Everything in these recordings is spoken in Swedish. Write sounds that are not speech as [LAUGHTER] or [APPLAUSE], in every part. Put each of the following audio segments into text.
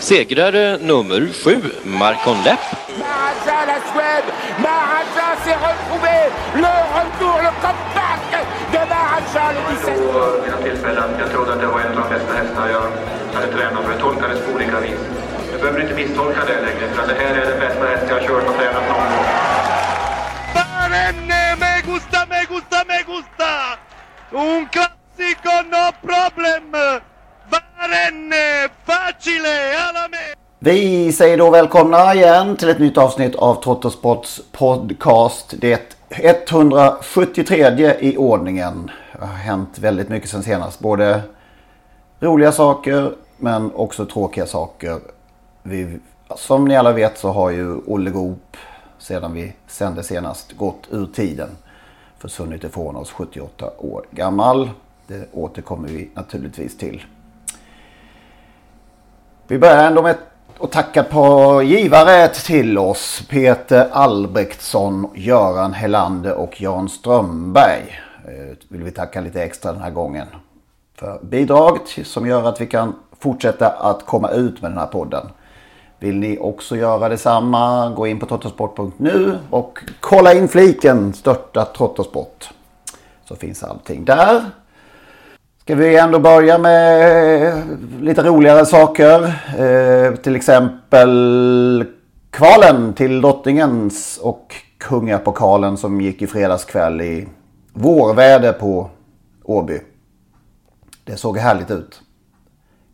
Segrare nummer sju, Marcon Lepp. Maharaja, la Suède, Maharaja s'est retrouvé, le retour, le comeback de Maharaja le 17. Vid några tillfällen. Jag trodde att det var en av de bästa hästar jag hade tränat för. Det tolkades på olika vis. Du behöver inte misstolka det längre, för det här är den bästa häst jag har kört och tränat någon gång. Barenne, me gusta, me gusta, me gusta! Un classico, no problem! Barenne, facile, alla me! Vi säger då välkomna igen till ett nytt avsnitt av Trottosports podcast. Det 173 i ordningen. Det har hänt väldigt mycket sen senast. Både roliga saker men också tråkiga saker. Vi, som ni alla vet så har ju Olle Goop sedan vi sände senast gått ur tiden. Försvunnit ifrån oss 78 år gammal. Det återkommer vi naturligtvis till. Vi börjar ändå med att tacka på givare till oss. Peter Albrektsson, Göran Helander och Jan Strömberg. Eh, vill vi tacka lite extra den här gången. För bidrag som gör att vi kan fortsätta att komma ut med den här podden. Vill ni också göra detsamma, gå in på trottosport.nu och kolla in fliken Störta Trottosport. Så finns allting där. Ska vi ändå börja med eh, lite roligare saker. Eh, till exempel kvalen till drottningens och kungapokalen som gick i fredagskväll i vårväder på Åby. Det såg härligt ut.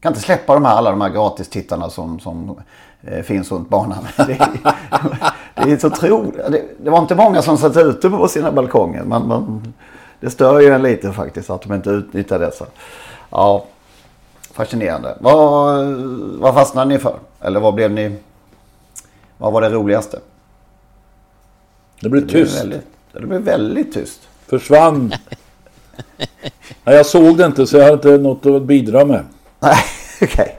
Kan inte släppa de här, alla de här gratistittarna som, som eh, finns runt banan. [LAUGHS] Det, det är så otroligt. Det, det var inte många som satt ute på sina balkonger. Man, man, det stör ju en lite faktiskt att de inte utnyttjar dessa. Ja, fascinerande. Vad, vad fastnade ni för? Eller vad blev ni... Vad var det roligaste? Det blev Det blev tyst. väldigt, det blev väldigt tyst. Försvann. Nej, jag såg det inte så jag hade inte något att bidra med. Nej, [LAUGHS] okej.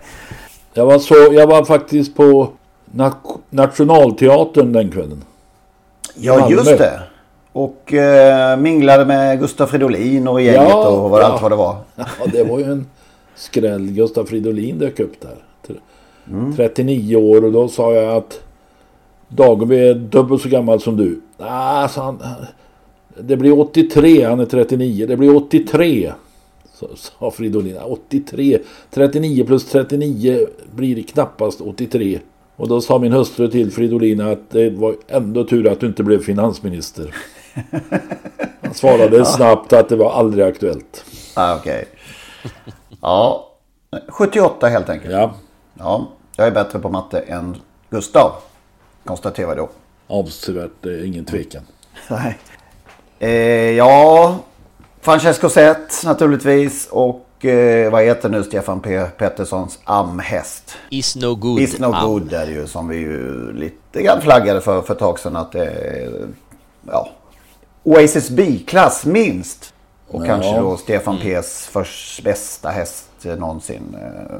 Jag var, så, jag var faktiskt på na- Nationalteatern den kvällen. Ja, just det. Och eh, minglade med Gustaf Fridolin och gänget Ja, och vad ja. allt vad det var. [LAUGHS] Ja, det var ju en skräll. Gustaf Fridolin dök upp där. Tre- 39 år och då sa jag att Dagobbe är dubbelt så gammal som du. Ah, sa han. Det blir 83, han är 39. Det blir 83. Så, sa Fridolin. 83. 39 plus 39 blir knappast 83. Och då sa min hustru till Fridolin att det var ändå tur att du inte blev finansminister. Han svarade snabbt att det var aldrig aktuellt. Ah, okej. Ja, 78 helt enkelt. Ja, Ja, jag är bättre på matte än Gustav. Konstaterar jag då. avsevärt. Det är ingen tvekan. Nej. Eh, ja, Francesco Zet naturligtvis. Och eh, vad heter nu Stefan P. Petterssons amhäst? Is no good. Is no good är det ju som vi ju lite grann flaggade för för ett tag sedan att det ja, Oasis B-klass minst. Och Ja. kanske då Stefan P's först bästa häst eh, någonsin. Eh,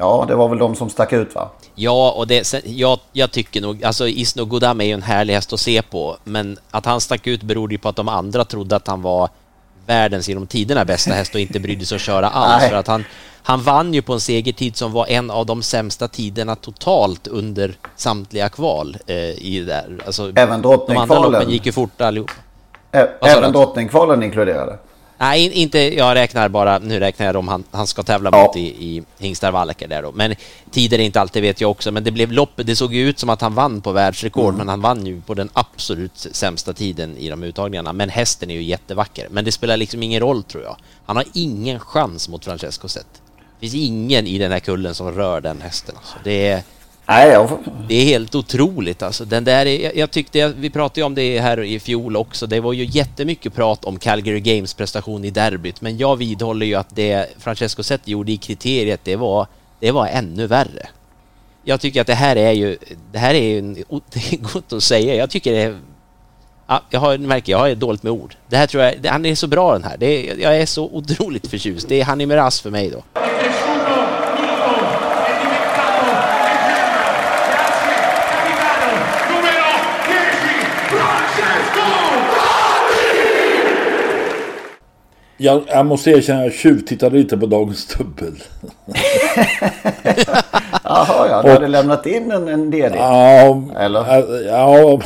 Ja, det var väl de som stack ut va? Ja, och det, sen, jag, jag tycker nog, alltså Isno Godam är ju en härlig häst att se på, men att han stack ut berodde ju på att de andra trodde att han var världens genom tiderna bästa häst och inte brydde sig att köra alls. [LAUGHS] Nej. För att han, han vann ju på en segertid som var en av de sämsta tiderna totalt under samtliga kval eh, i det där. Alltså, Även de andra drottningkvalen. loppen gick ju fort allihop. Ä- Även drottningkvalen inkluderade. Nej, inte, jag räknar bara, nu räknar jag dem han, han ska tävla Ja. mot i, i Hingstar Walker där då. Men tider är inte alltid vet jag också, men det blev lopp, det såg ju ut som att han vann på världsrekord, men han vann ju på den absolut sämsta tiden i de uttagningarna. Men hästen är ju jättevacker, men det spelar liksom ingen roll tror jag. Han har ingen chans mot Francesco Zet. Det finns ingen i den här kullen som rör den hästen. Alltså. Det är... Nej, jag... Det är helt otroligt alltså. Den där är, jag, jag tyckte, vi pratade ju om det här i fjol också, det var ju jättemycket prat om Calgary Games prestation i derbyt, men jag vidhåller ju att det Francesco Zet gjorde i kriteriet, det var, det var ännu värre. Jag tycker att det här är ju, det här är ju, en, [LAUGHS] det är gott att säga, jag tycker det är Ja, jag har, ni märker, jag har dåligt med ord. Det här tror jag, han är så bra den här. Det är, jag är så otroligt förtjust. Det är Hanni Miraz för mig då. Jag, jag måste erkänna, jag tjuvtittade lite på dagens dubbel. [LAUGHS] Jaha, ja. Du hade lämnat in en, en DD. Ja, Eller? ja.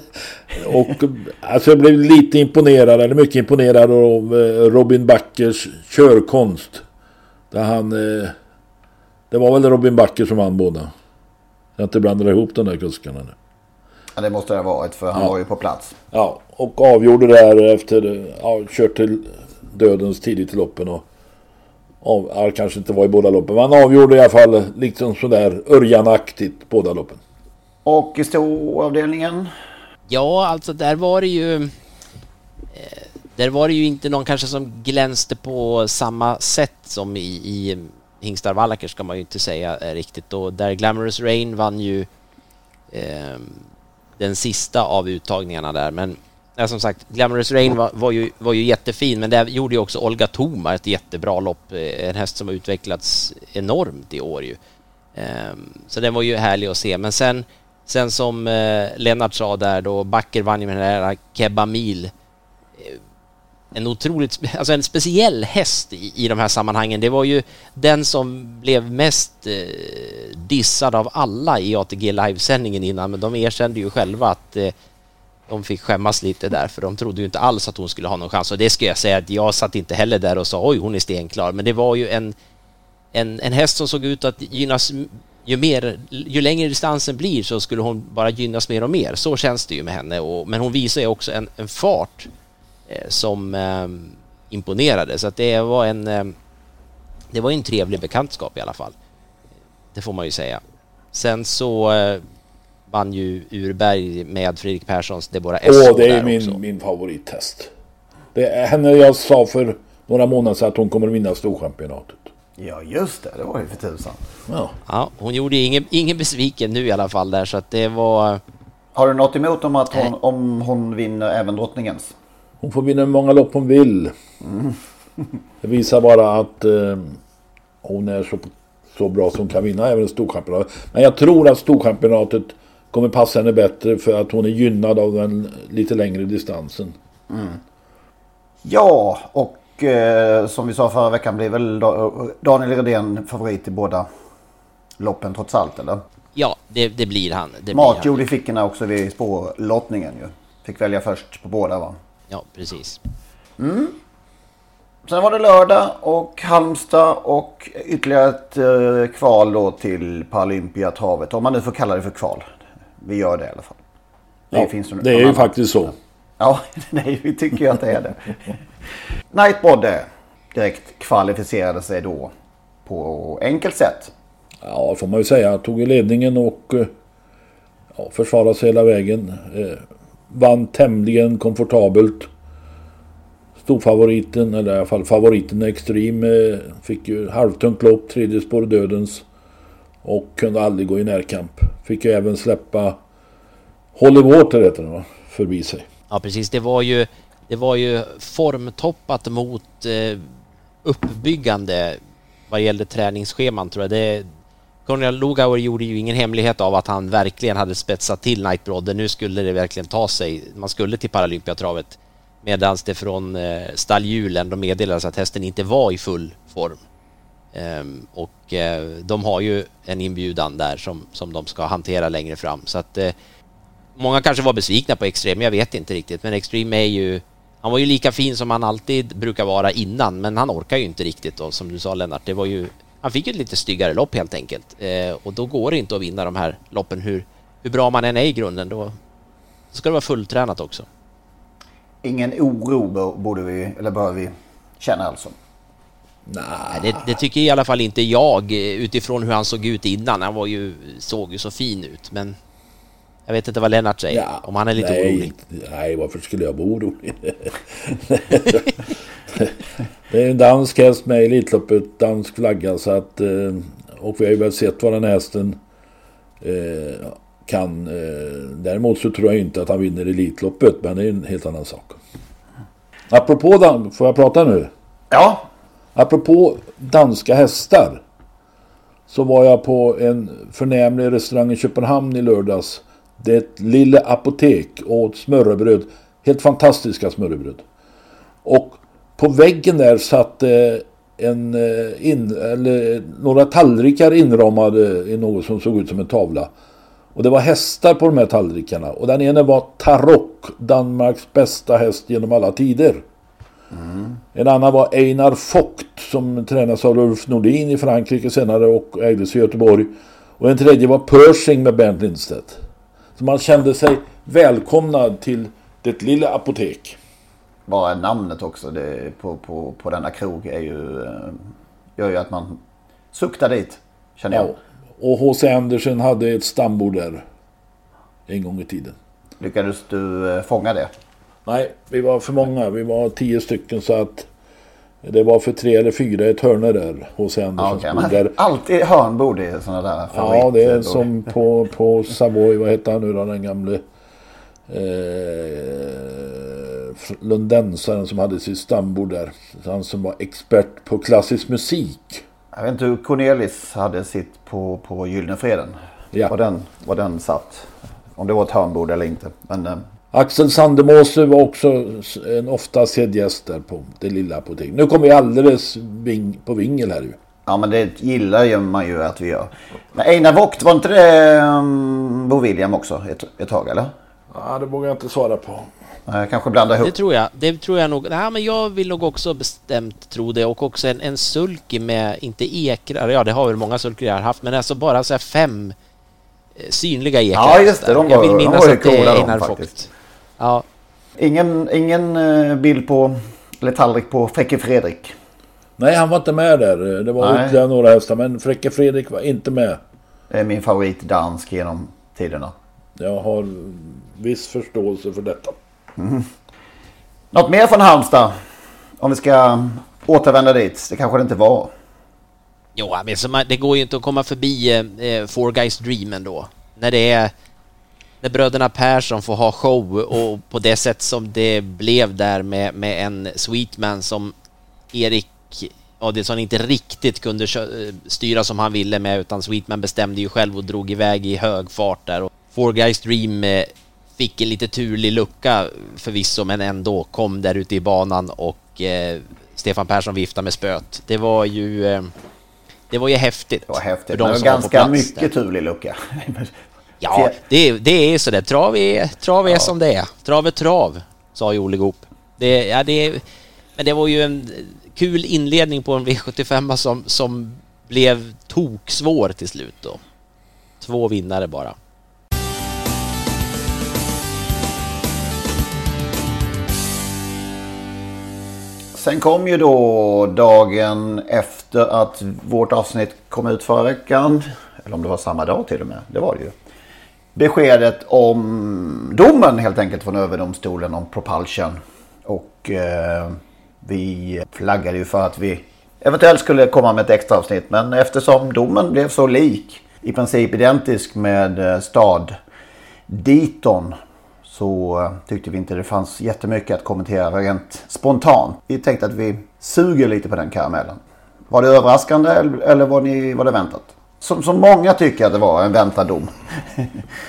[LAUGHS] och alltså jag blev lite imponerad, eller mycket imponerad av eh, Robin Backers körkonst. Där han... eh, Det var väl Robin Backer som vann båda. Jag inte blandade ihop de där kuskarna nu. Ja, det måste det ha varit för han Ja. var ju på plats. Ja, och avgjorde där efter... Ja, kört till dödens tidigt i loppen och... Av, ja, kanske inte var i båda loppen, men han avgjorde i alla fall liksom sådär Örjanaktigt båda loppen. Och i storavdelningen? Ja, alltså där var det ju... eh, Där var det ju inte någon kanske som glänste på samma sätt som i, i Hingstar Wallacker ska man ju inte säga eh, riktigt. Och där Glamorous Rain vann ju eh, den sista av uttagningarna där. Men ja, som sagt, Glamorous Rain var, var, ju, var ju jättefin, men där gjorde ju också Olga Toma ett jättebra lopp. Eh, en häst som har utvecklats enormt i år ju. Ehm, så den var ju härlig att se. Men sen, sen som eh, Lennart sa där då, Backer vann ju med den där Kebba Mil. Eh, en otroligt, alltså en speciell häst i, i de här sammanhangen. Det var ju den som blev mest dissad av alla i ATG livesändningen innan, men de erkände ju själva att de fick skämmas lite där, för de trodde ju inte alls att hon skulle ha någon chans. Och det ska jag säga att jag satt inte heller där och sa oj, hon är stenklar. Men det var ju en, en, en häst som såg ut att gynnas ju, mer, ju längre distansen blir så skulle hon bara gynnas mer och mer. Så känns det ju med henne. Och, men hon visar ju också en, en fart eh, som eh, imponerade. Så att det var en eh, det var en trevlig bekantskap i alla fall. Det får man ju säga. Sen så eh, vann ju Urberg med Fredrik Perssons Deborah Åh, Esso det är min, också. min favorithäst. Det är henne jag sa för några månader sedan att hon kommer att vinna Storchampionatet. Ja, just det. Det var ju för tusan. Ja. Ja, hon gjorde ingen, ingen besviken nu i alla fall där så att det var... Har du något emot om, att hon, om hon vinner även drottningens? Hon får vinna hur många lopp hon vill. [LAUGHS] Det visar bara att eh, hon är så, så bra som hon kan vinna även Storchampionatet. Men jag tror att Storchampionatet kommer passa henne bättre för att hon är gynnad av den lite längre distansen. Ja, och eh, som vi sa förra veckan blir väl Da- Daniel Redén favorit i båda loppen trots allt, eller? Ja, det, det blir han. Det Matjord i fickorna också vid spårlottningen ju. Fick välja först på båda va? Ja, precis. Sen var det lördag och Halmstad och ytterligare ett eh, kval då till Paralympiatravet. Om man nu får kalla det för kval. Vi gör det i alla fall. Ja, finns det är ju faktiskt så. Ja, [LAUGHS] nej, vi tycker ju att det är det. Nightbody direkt kvalificerade sig då på enkelt sätt. Ja, får man ju säga. Tog i ledningen och eh, ja, försvarade sig hela vägen. Eh, vann tämligen komfortabelt. Storfavoriten, eller i alla fall favoriten Extreme, eh, fick ju halvtungt lopp, tredje spår dödens. Och kunde aldrig gå i närkamp. Fick ju även släppa Holly Water heter den va? Förbi sig. Ja, precis. Det var ju, det var ju formtoppat mot eh, uppbyggande vad gällde träningsscheman tror jag. Det, Cornel Lugauer gjorde ju ingen hemlighet av att han verkligen hade spetsat till nightbrodder. Nu skulle det verkligen ta sig. Man skulle till Paralympiatravet. Medan det från eh, stallhjulen de meddelades att hästen inte var i full form. Ehm, och eh, de har ju en inbjudan där som, som de ska hantera längre fram. Så att eh, Många kanske var besvikna på Extreme, jag vet inte riktigt. Men Extreme är ju... Han var ju lika fin som han alltid brukar vara innan, men han orkar ju inte riktigt då, som du sa Lennart. Det var ju, han fick ju ett lite styggare lopp helt enkelt. Eh, och då går det inte att vinna de här loppen hur, hur bra man än är i grunden. Då ska det vara fulltränat också. Ingen oro borde vi, eller bör vi känna alltså? Nej, det, det, tycker i alla fall inte jag utifrån hur han såg ut innan. Han var ju, såg ju så fin ut, men jag vet inte vad Lennart säger, ja, om han är lite nej, orolig. Nej, varför skulle jag vara orolig? [LAUGHS] det är en dansk häst med i Elitloppet, dansk flagga, så att... Eh, och vi har ju väl sett vad den hästen eh, kan. Eh, däremot så tror jag inte att han vinner Elitloppet, men det är en helt annan sak. Apropå, får jag prata nu? Ja. Apropå danska hästar. Så var jag på en förnämlig restaurang i Köpenhamn i lördags. Det är ett lille apotek och åt smörrebröd. Helt fantastiska smörrebröd. Och på väggen där satt eh, en, eh, in, eller, några tallrikar inramade i något som såg ut som en tavla. Och det var hästar på de här tallrikarna. Och den ena var Tarok, Danmarks bästa häst genom alla tider. Mm. En annan var Einar Fogt som tränas av Ulf Nordin i Frankrike senare och ägdes i Göteborg. Och en tredje var Pershing med Bernt Lindstedt. Så man kände sig välkomnad till det lilla apotek. Bara namnet också det, på, på, på denna krog är ju, eh, gör ju att man suktar dit. Känner jag. Ja. Och H.C. Andersen hade ett stambord där. En gång i tiden. Lyckades du eh, fånga det? Nej, vi var för många. Vi var tio stycken så att det var för tre eller fyra ett hörne där hos Andersens ja, okay, bord. Alltid hörnbord i sådana där favorit Ja, det är som på, på Savoy, vad heter han nu då, den gamle eh, lundensaren som hade sitt stambord där. Han som var expert på klassisk musik. Jag vet inte hur Cornelis hade sitt på, på Gyllene Freden. Ja. Var, den, var den satt. Om det var ett hörnbord eller inte. Men, eh, Axel Sandemåse var också en ofta sedd gäst där på det lilla apoteket. Nu kommer vi alldeles ving, på vingel här ju. Ja men det gillar ju man ju att vi gör. Men Einar Vogt, var inte det um, Bo William också ett, ett tag eller? Ja det vågar jag inte svara på. Jag kanske blandar ihop. Det tror jag. Det tror jag nog. Nej, men jag vill nog också bestämt tro det och också en, en sulky med, inte ekrar, ja det har väl många sulkar haft, men alltså bara så här fem eh, synliga ekrar. Ja just det, de var, jag vill minnas de var att det är Einar Vogt. Ja. Ingen, ingen eh, bild på, eller tallrik på Fräcke Fredrik? Nej, han var inte med där. Det var ytterligare några hästar, men Fräcke Fredrik var inte med. Det är min favorit dansk genom tiderna. Jag har viss förståelse för detta. Mm. Något mer från Halmstad? Om vi ska återvända dit. Det kanske det inte var. Jo, men det går ju inte att komma förbi eh, Four Guys Dream ändå. När det är när bröderna Persson får ha show och på det sätt som det blev där med, med en Sweetman som Erik Adielsson inte riktigt kunde styra som han ville med utan Sweetman bestämde ju själv och drog iväg i hög fart där och Four Guys Dream eh, fick en lite turlig lucka förvisso men ändå kom där ute i banan och eh, Stefan Persson viftade med spöet. Det var ju eh, det var ju häftigt. Det var häftigt. För de det var ganska mycket där. turlig lucka. Ja, det, det är sådär. Trav är, trav är ja. som det är. Trav är trav, sa ju Olle Goop. Det, ja, det, men det var ju en kul inledning på en V75 som, som blev toksvår till slut då. Två vinnare bara. Sen kom ju då dagen efter att vårt avsnitt kom ut förra veckan. Eller om det var samma dag till och med. Det var det ju beskedet om domen helt enkelt från överdomstolen om propulsion. Och eh, vi flaggade ju för att vi eventuellt skulle komma med ett extra avsnitt. Men eftersom domen blev så lik, i princip identisk med eh, stad Diton så eh, tyckte vi inte det fanns jättemycket att kommentera rent spontant. Vi tänkte att vi suger lite på den karamellen. Var det överraskande eller var, ni, var det väntat? Som, som många tycker att det var en väntad dom. [LAUGHS]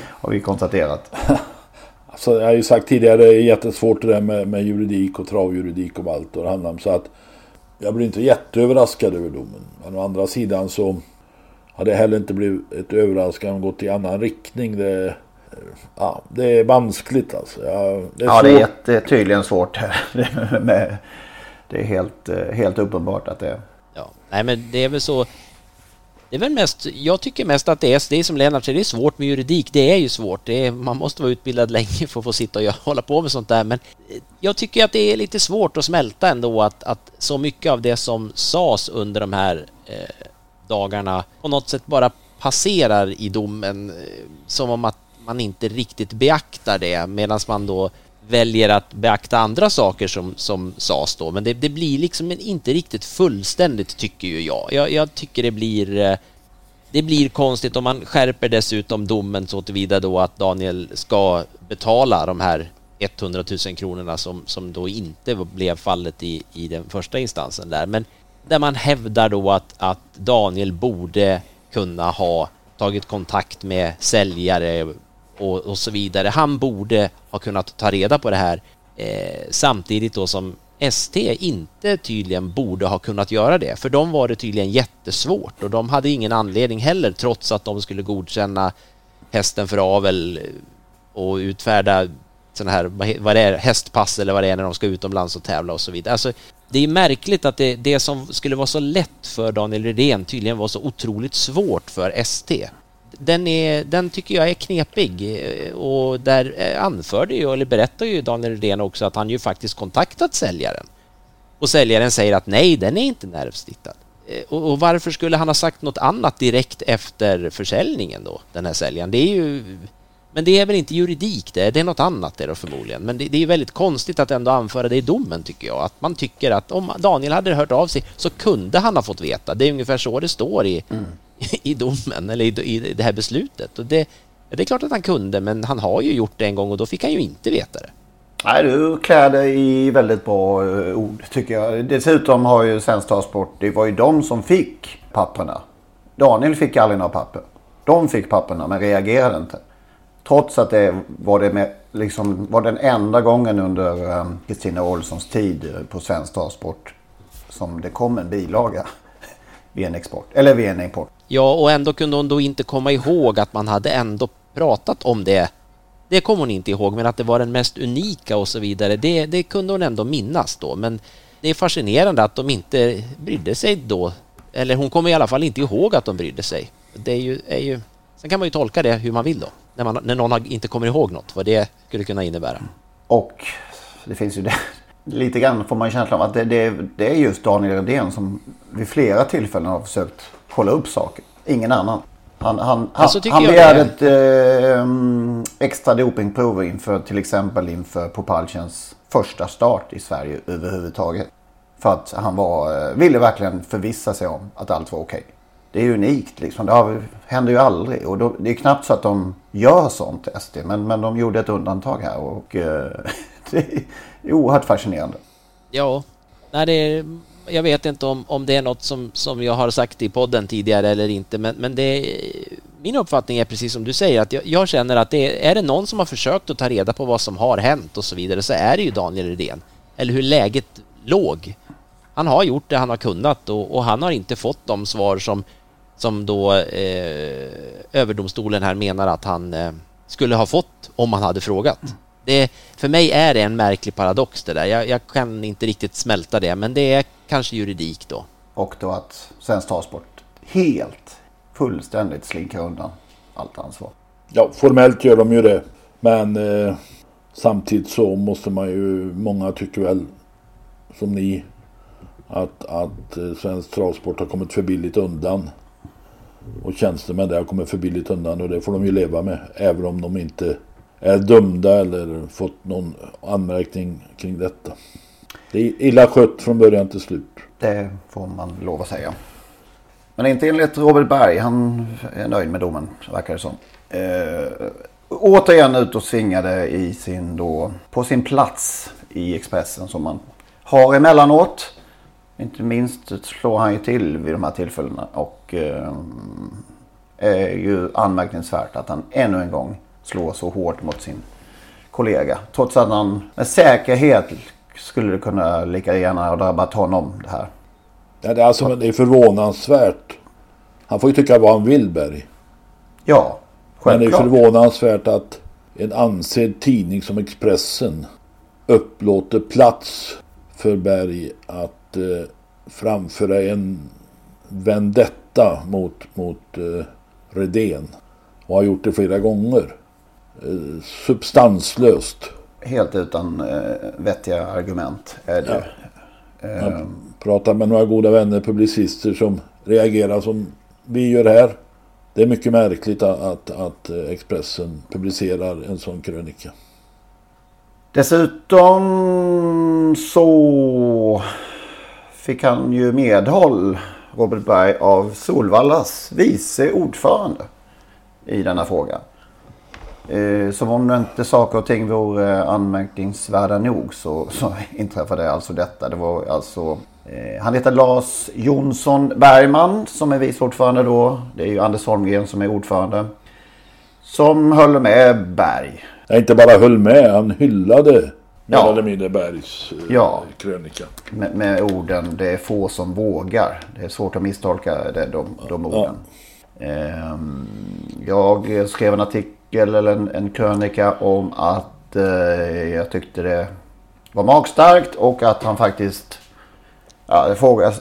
har vi konstaterat. [LAUGHS] alltså, jag har ju sagt tidigare, det är jättesvårt det där med, med juridik och travjuridik och allt och det handlar om. Så att jag blir inte jätteöverraskad över domen. Men å andra sidan så hade det heller inte blivit ett överraskande om gått i annan riktning. Det, Ja, det är vanskligt alltså. Ja, det är, ja, det är, jätte, det är tydligen svårt. [LAUGHS] det är helt, eh, helt uppenbart att det är. Ja, nej men det är väl så. Det är väl mest, jag tycker mest att det är, det är som Lennart säger, det är svårt med juridik. Det är ju svårt. Det är, man måste vara utbildad länge för att få sitta och [LAUGHS] hålla på med sånt där. Men eh, jag tycker att det är lite svårt att smälta ändå att, att så mycket av det som sades under de här eh, dagarna på något sätt bara passerar i domen. Eh, som om att man inte riktigt beaktar det medan man då väljer att beakta andra saker som, som sades då. Men det, det blir liksom inte riktigt fullständigt tycker ju jag. Jag, jag tycker det blir eh, det blir konstigt om man skärper dessutom domen så tillvida då att Daniel ska betala de här 100 000 kronorna som, som då inte blev fallet i, i den första instansen där. Men där man hävdar då att, att Daniel borde kunna ha tagit kontakt med säljare och, och så vidare. Han borde ha kunnat ta reda på det här eh, samtidigt då som ST inte tydligen borde ha kunnat göra det. För dem var det tydligen jättesvårt och de hade ingen anledning heller trots att de skulle godkänna hästen för avel eh, och utfärda sådana här, vad det är, hästpass eller vad det är när de ska utomlands och tävla och så vidare. Alltså, det är märkligt att det, det som skulle vara så lätt för Daniel Redén tydligen var så otroligt svårt för ST den, är, den tycker jag är knepig och där eh, anförde ju, eller berättar ju Daniel Redén också att han ju faktiskt kontaktat säljaren. Och säljaren säger att nej, den är inte nervsnittad. Eh, och, och varför skulle han ha sagt något annat direkt efter försäljningen då, den här säljaren? Det är ju... Men det är väl inte juridik det, det är något annat det då förmodligen. Men det, det, är väldigt konstigt att ändå anföra det i domen tycker jag. Att man tycker att om Daniel hade hört av sig så kunde han ha fått veta. Det är ungefär så det står i, mm i domen eller i, i det här beslutet. Och det, det är klart att han kunde, men han har ju gjort det en gång och då fick han ju inte veta det. Nej, du klär dig i väldigt bra eh, ord tycker jag. Dessutom har ju Svensk Transport, det var ju de som fick papperna. Daniel fick aldrig några papper. De fick papperna men reagerade inte. Trots att det var, det med, liksom, var den enda gången under ehm, um, Kristina Olssons tid eh, på Svensk Transport som det kom en bilaga [LAUGHS] vid en export, eller vid en import. Ja, och ändå kunde hon då inte komma ihåg att man hade ändå pratat om det. Det kom hon inte ihåg, men att det var den mest unika och så vidare, det, det kunde hon ändå minnas då. Men det är fascinerande att de inte brydde sig då. Eller hon kommer i alla fall inte ihåg att de brydde sig. Det är ju, är ju... Sen kan man ju tolka det hur man vill då. När, man, när någon inte kommer ihåg något, vad det skulle kunna innebära. Och det finns ju det, lite grann får man känslan av att det, det, det är just Daniel Redén som vid flera tillfällen har försökt kolla upp saker. Ingen annan. Han, han, alltså, han, han begärde ett eh, extra dopingprov inför till exempel inför Popalchens första start i Sverige överhuvudtaget. För att han var, eh, ville verkligen förvissa sig om att allt var okej. Okay. Det är unikt liksom. Det händer ju aldrig. Och då, det är knappt så att de gör sånt SD. Men, men de gjorde ett undantag här. Och eh, [LAUGHS] det är oerhört fascinerande. Ja, nej, det är, jag vet inte om, om det är något som, som jag har sagt i podden tidigare eller inte, men, men det, min uppfattning är precis som du säger, att jag, jag, känner att det, är det någon som har försökt att ta reda på vad som har hänt och så vidare, så är det ju Daniel Redén. Eller hur läget låg. Han har gjort det han har kunnat och, och han har inte fått de svar som, som då eh, överdomstolen här menar att han eh, skulle ha fått om han hade frågat. Det, för mig är det en märklig paradox det där. Jag, jag, kan inte riktigt smälta det, men det är kanske juridik då. Och då att Svensk Travsport helt, fullständigt slinker undan allt ansvar. Ja, formellt gör de ju det. Men eh, samtidigt så måste man ju, många tycker väl som ni att, att eh, Svensk Travsport har kommit för billigt undan. Och tjänstemän där har kommit för billigt undan och det får de ju leva med. Även om de inte är dömda eller fått någon anmärkning kring detta. Det är illa skött från början till slut. Det får man lov att säga. Men inte enligt Robert Berg. Han är nöjd med domen, verkar det som. Eh, återigen ut och svingade i sin då, på sin plats i Expressen som man har emellanåt. Inte minst slår han ju till vid de här tillfällena. Och eh, är ju anmärkningsvärt att han ännu en gång slå så hårt mot sin kollega. Trots att han med säkerhet skulle det kunna lika gärna ha drabbat honom det här. Ja, det, är alltså, det är förvånansvärt. Han får ju tycka vad han vill Berg. Ja, Men det är förvånansvärt att en ansedd tidning som Expressen upplåter plats för Berg att eh, framföra en vendetta mot, mot eh, Redén. Och har gjort det flera gånger. Eh, substanslöst. Helt utan eh, vettiga argument är det. Ja. Jag pratar med några goda vänner, publicister som reagerar som vi gör här. Det är mycket märkligt att, att, att Expressen publicerar en sån krönika. Dessutom så fick han ju medhåll, Robert Berg, av Solvallas vice ordförande i denna fråga. Eh, som om inte saker och ting vore anmärkningsvärda nog så, så [LAUGHS] inträffade alltså detta. Det var alltså eh, han heter Lars Jonsson Bergman som är vice ordförande då. Det är ju Anders Holmgren som är ordförande. Som höll med Berg. Jag inte bara höll med, han hyllade mer ja. eller mindre Bergs eh, ja. krönika. Med, med, orden det är få som vågar. Det är svårt att misstolka det, de, de orden. Ja. Eh, jag skrev en artikel eller en, en krönika om att eh, jag tyckte det var magstarkt och att han faktiskt ja,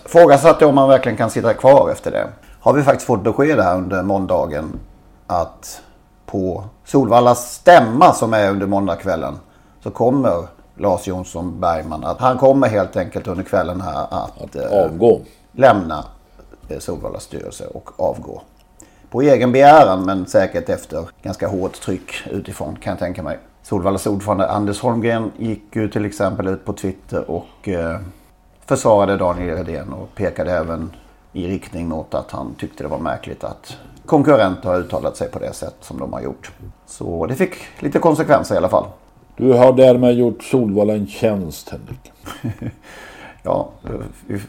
frågasatte om han verkligen kan sitta kvar efter det. Har vi faktiskt fått besked här under måndagen att på Solvallas stämma som är under måndagskvällen så kommer Lars Jonsson Bergman att han kommer helt enkelt under kvällen här att, att eh, avgå. lämna eh, Solvallas styrelse och avgå. På egen begäran men säkert efter ganska hårt tryck utifrån kan jag tänka mig. Solvallas ordförande Anders Holmgren gick ju till exempel ut på Twitter och eh, försvarade Daniel Redén och pekade även i riktning mot att han tyckte det var märkligt att konkurrenter har uttalat sig på det sätt som de har gjort. Så det fick lite konsekvenser i alla fall. Du har därmed gjort Solvalla en tjänst Henrik. [LAUGHS] ja, vi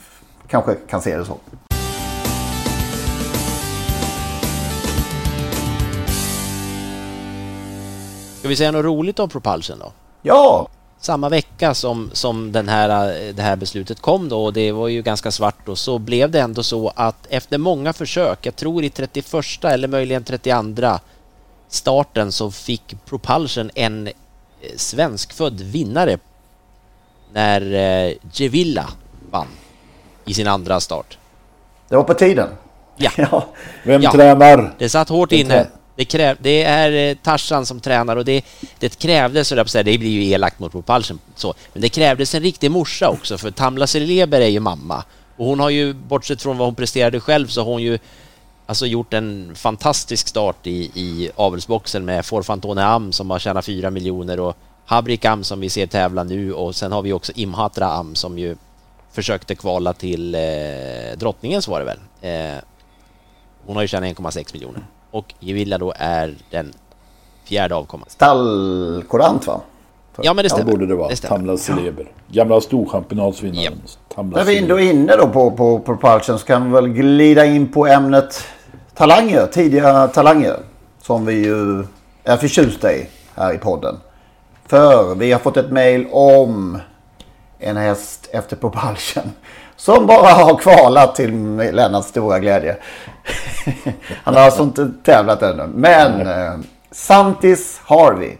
kanske kan se det så. Ska vi säga något roligt om Propulsion då? Ja! Samma vecka som, som den här, det här beslutet kom då och det var ju ganska svart och så blev det ändå så att efter många försök, jag tror i 31 eller möjligen 32 starten så fick Propulsion en svenskfödd vinnare när eh, Gevilla vann i sin andra start. Det var på tiden. Ja. [LAUGHS] ja. Vem ja. tränar? Det satt hårt Vem inne. Det, kräv, det är Tarsan Tarzan som tränar och det, det krävdes, det blir ju elakt mot Propulsion, så, men det krävdes en riktig morsa också för Tamla Seleber är ju mamma. Och hon har ju, bortsett från vad hon presterade själv, så har hon ju alltså gjort en fantastisk start i, i avelsboxen med Forfantone Am som har tjänat 4 miljoner och Habrik Am som vi ser tävla nu och sen har vi också Imhatra Am som ju försökte kvala till eh, drottningens var det väl. Eh, hon har ju tjänat 1,6 miljoner och Gevilla då är den fjärde avkomman. Stallkorant va? Ja men det stämmer. Ja, borde det vara. Tamla Celeber. Gamla storchampionatsvinnaren. Yep. När vi ändå är inne då på, på Propulsion så kan vi väl glida in på ämnet talanger. Tidiga talanger. Som vi ju är förtjusta i här i podden. För vi har fått ett mail om en häst efter Propulsion. Som bara har kvalat till Lennarts stora glädje. Han har alltså inte tävlat ännu. Men eh, Santis Harvey.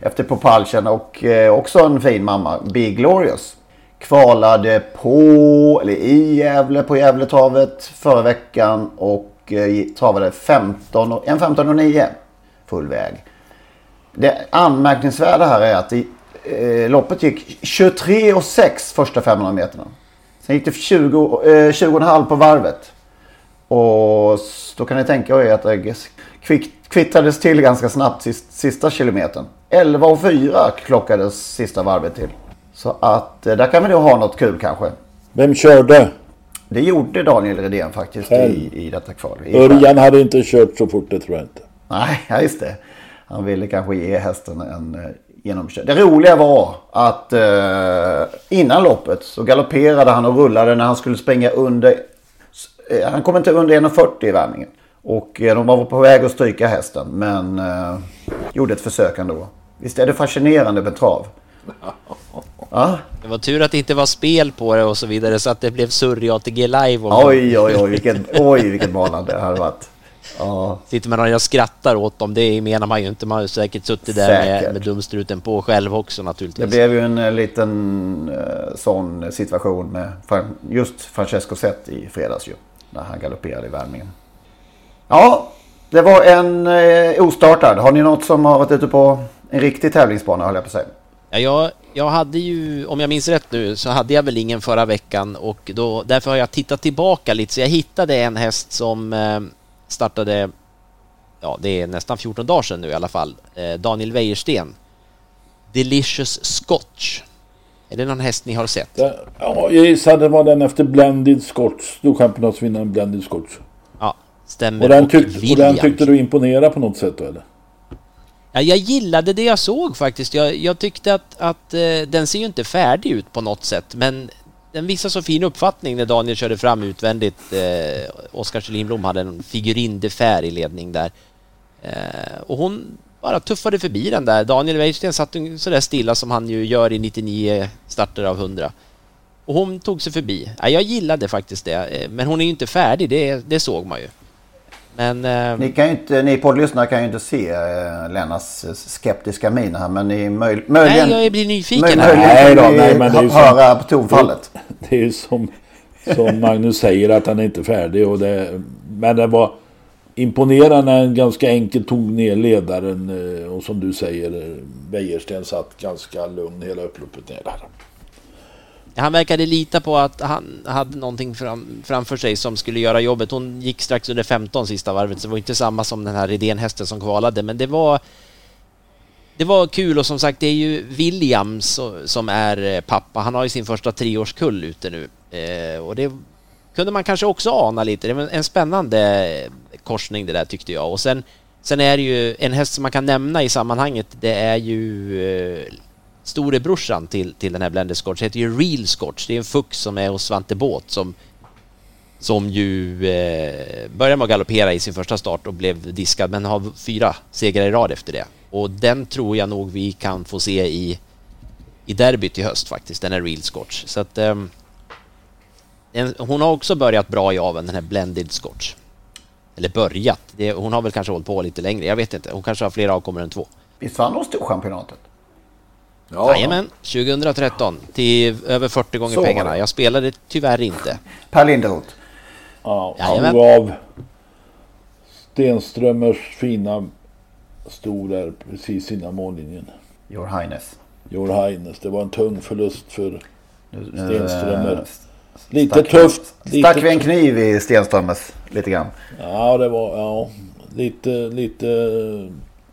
Efter Propulsion och eh, också en fin mamma. Big Glorious. Kvalade på, eller i Gävle på Gävletravet förra veckan. Och eh, travade 15, en 15 och 9 full väg. Det anmärkningsvärda här är att i, eh, loppet gick 23 och 6 första 500 meterna. Sen gick det 20, eh, 20,5 på varvet. Och då kan ni tänka er att det kvittrades till ganska snabbt sist, sista kilometern. 11 och 4 klockades sista varvet till. Så att eh, där kan vi nog ha något kul kanske. Vem körde? Det gjorde Daniel Redén faktiskt i, i detta kval. Örjan hade inte kört så fort det tror jag inte. Nej, [LAUGHS] just det. Han ville kanske ge hästen en eh, genomkör. Det roliga var att eh, innan loppet så galopperade han och rullade när han skulle springa under... Eh, han kom inte under 1,40 i värmningen. Och eh, de var på väg att stryka hästen men eh, gjorde ett försök ändå. Visst är det fascinerande med trav? Ja. Det var tur att det inte var spel på det och så vidare så att det blev surr i ATG live. Oj, oj, oj, vilket, oj, vilket malande det hade varit. Ja. Sitter man och skrattar åt dem, det menar man ju inte. Man har säkert suttit där med, med dumstruten på själv också naturligtvis. Det blev ju en eh, liten uh, sån situation med just Francesco Zet i fredags ju. När han galopperade i värmningen. Ja, det var en uh, ostartad. Har ni något som har varit ute på en riktig tävlingsbana höll jag på att säga? Ja, jag, jag hade ju, om jag minns rätt nu, så hade jag väl ingen förra veckan och då, därför har jag tittat tillbaka lite. Så jag hittade en häst som eh, startade, ja det är nästan 14 dagar sedan nu i alla fall, eh, Daniel Wäjersten. Delicious Scotch. Är det någon häst ni har sett? Ja, jag gissar det var den efter Blended Scotch. Storchampionatsvinnaren Blended Scotch. Ja, stämmer. Och den, tyck, och den tyckte du imponerade på något sätt då eller? Ja, jag gillade det jag såg faktiskt. Jag, jag tyckte att, att eh, den ser ju inte färdig ut på något sätt, men den visade så fin uppfattning när Daniel körde fram utvändigt. Eh, Oskar Kjellin hade en figurin de Fer i ledning där. Eh, och hon bara tuffade förbi den där. Daniel Weidsten satt sådär stilla som han ju gör i 99 starter av 100. Och hon tog sig förbi. Ja, jag gillade faktiskt det, eh, men hon är ju inte färdig, det, det såg man ju. Men, eh, ni, kan inte, ni poddlyssnare kan ju inte se eh, Lennas skeptiska min här men ni möj, möjligen... Nej, jag blir nyfiken möj, här. Nej, då, nej, men det är ju höra som, tonfallet. [LAUGHS] Det, är ju som, som Magnus säger att han är inte färdig. Och det, men det var imponerande när han ganska enkelt tog ner ledaren. Eh, och som du säger, Wäjersten satt ganska lugn hela upploppet ner där. Han verkade lita på att han hade någonting fram, framför sig som skulle göra jobbet. Hon gick strax under 15 sista varvet, så det var inte samma som den här Redén-hästen som kvalade, men det var det var kul och som sagt det är ju Williams som är eh, pappa. Han har ju sin första treårskull ute nu eh, och det kunde man kanske också ana lite. Det var en spännande eh, korsning det där tyckte jag och sen Sen är det ju en häst som man kan nämna i sammanhanget. Det är ju eh, storebrorsan till, till den här Blended Scotch heter ju Real Scotch. Det är en fux som är hos Svante Båt som, som ju eh, började med att galoppera i sin första start och blev diskad men har fyra segrar i rad efter det. Och den tror jag nog vi kan få se i, i derbyt i höst faktiskt, den är Real Scotch. Så att, eh, en, hon har också börjat bra i aven, den här Blended Scotch. Eller börjat. Det, hon har väl kanske hållit på lite längre, jag vet inte. Hon kanske har fler avkommor än två. Visst vann hon Storchampionatet? Ja. Jajamän, 2013 till över 40 gånger Så pengarna. Jag spelade tyvärr inte. Per Linderoth. Ja, han gav Stenströmers fina stor där precis innan mållinjen. Your Highness. Your Highness. Det var en tung förlust för Stenströmer. Lite stack, tufft. Stack vi en kniv i Stenströmers lite grann? Ja, det var ja, lite, lite.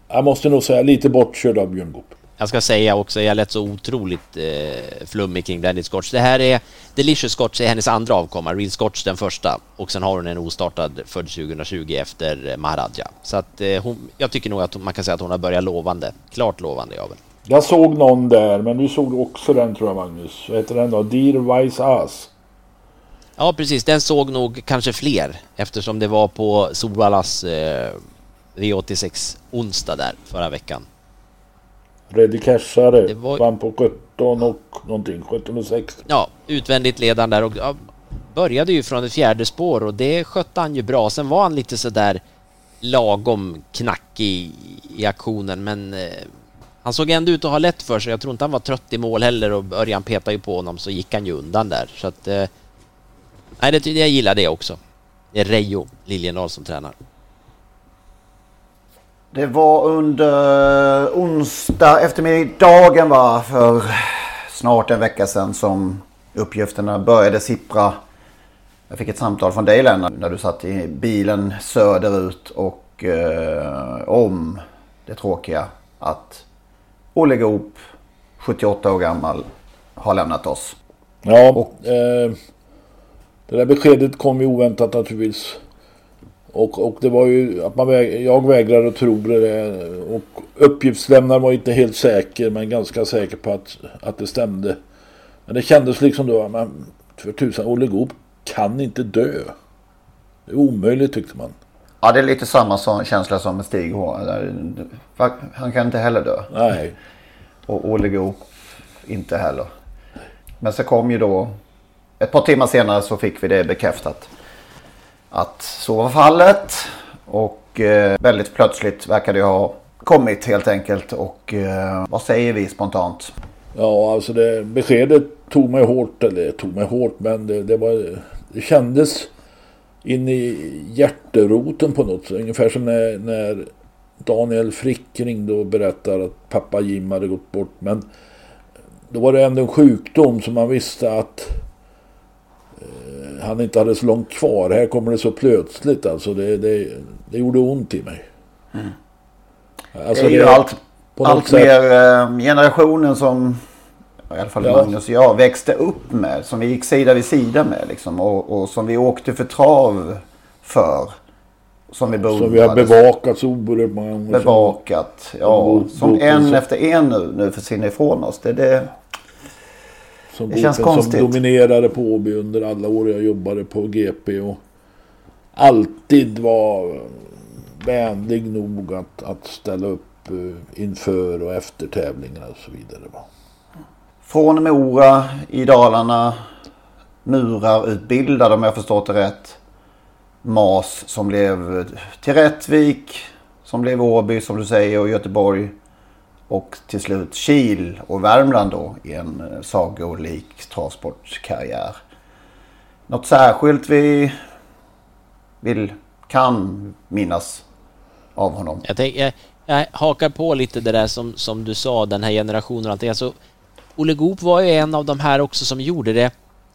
Jag måste nog säga lite bortkörd av Björn Goop. Jag ska säga också, jag lät så otroligt eh, flummig kring Blended Scotch. Det här är Delicious Scotch är hennes andra avkomma, Real Scotch den första och sen har hon en ostartad född 2020 efter Maharaja. Så att eh, hon, jag tycker nog att man kan säga att hon har börjat lovande, klart lovande av Jag såg någon där, men du såg också den tror jag Magnus. Vad heter den då? Dear Wise Ass. Ja precis, den såg nog kanske fler eftersom det var på Solvallas eh, V86 onsdag där förra veckan. Reddy Cashare var... vann på 17 och någonting, 17 och 6. Ja, utvändigt ledaren där och ja, började ju från ett fjärde spår och det skötte han ju bra. Sen var han lite sådär lagom knackig i, aktionen men eh, han såg ändå ut att ha lätt för sig. Jag tror inte han var trött i mål heller och Örjan petade ju på honom så gick han ju undan där. Så att, eh, nej, det, jag gillar det också. Det är Reijo Liljendahl som tränar. Det var under onsdag eftermiddagen va, för snart en vecka sedan som uppgifterna började sippra. Jag fick ett samtal från dig Lennart när du satt i bilen söderut och eh, om det tråkiga att Olle Goop, 78 år gammal, har lämnat oss. Ja, och, eh, det där beskedet kom ju oväntat naturligtvis. Och, och det var ju att man väg, jag vägrade att tro det. Och uppgiftslämnaren var inte helt säker men ganska säker på att, att det stämde. Men det kändes liksom då, men för tusan, Olle Goop kan inte dö. Det är omöjligt tyckte man. Ja, det är lite samma som, känsla som med Stig H. Han kan inte heller dö. Nej. Och Olle Goop inte heller. Men så kom ju då, ett par timmar senare så fick vi det bekräftat att så var fallet. Och eh, väldigt plötsligt verkar det ha kommit helt enkelt. Och eh, vad säger vi spontant? Ja, alltså det, beskedet tog mig hårt, eller tog mig hårt, men det, det var, det kändes in i hjärteroten på något sätt. Ungefär som när, när Daniel Frick ringde och berättade att pappa Jim hade gått bort. Men då var det ändå en sjukdom som man visste att han inte hade så långt kvar. Här kommer det så plötsligt alltså. Det, det, det gjorde ont i mig. Mm. Alltså det är ju allt, allt sätt... mer eh, generationen som i alla fall ja. Magnus och jag växte upp med. Som vi gick sida vid sida med liksom. Och, och som vi åkte för trav för. Som vi Som vi har bevakat så oerhört många gånger. Bevakat, ja. Som en efter en nu, nu försvinner ifrån oss. Det, det, som det känns konstigt. Som dominerade på Åby under alla år jag jobbade på GP. Och alltid var vänlig nog att, att ställa upp eh, inför och efter tävlingar och så vidare. Från Mora i Dalarna. Murarutbildad om jag förstått det rätt. Mas som blev till Rättvik. Som blev Åby som du säger och Göteborg. Och till slut Kil och Värmland då i en eh, sagolik travsportkarriär. Något särskilt vi vill, kan minnas av honom? Jag, tänk, jag, jag hakar på lite det där som, som du sa, den här generationen och allting. Alltså, Olle Goop var ju en av de här också som gjorde det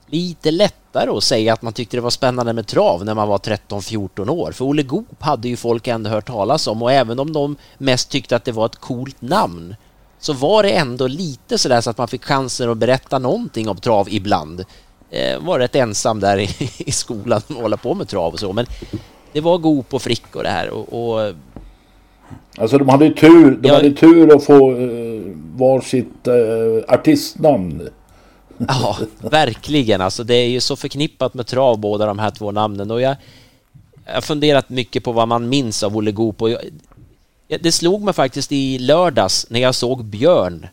lite lättare att säga att man tyckte det var spännande med trav när man var 13-14 år. För Olle Goop hade ju folk ändå hört talas om och även om de mest tyckte att det var ett coolt namn så var det ändå lite sådär så att man fick chansen att berätta någonting om trav ibland. Eh, var rätt ensam där [LAUGHS] i, i skolan och hålla på med trav och så men det var Goop och Frick och det här och, och Alltså de hade ju tur, de jag... hade tur att få uh, varsitt uh, artistnamn. [LAUGHS] Ja, verkligen. Alltså det är ju så förknippat med trav båda de här två namnen och jag har funderat mycket på vad man minns av Olle Goop och jag, det slog mig faktiskt i lördags när jag såg Björn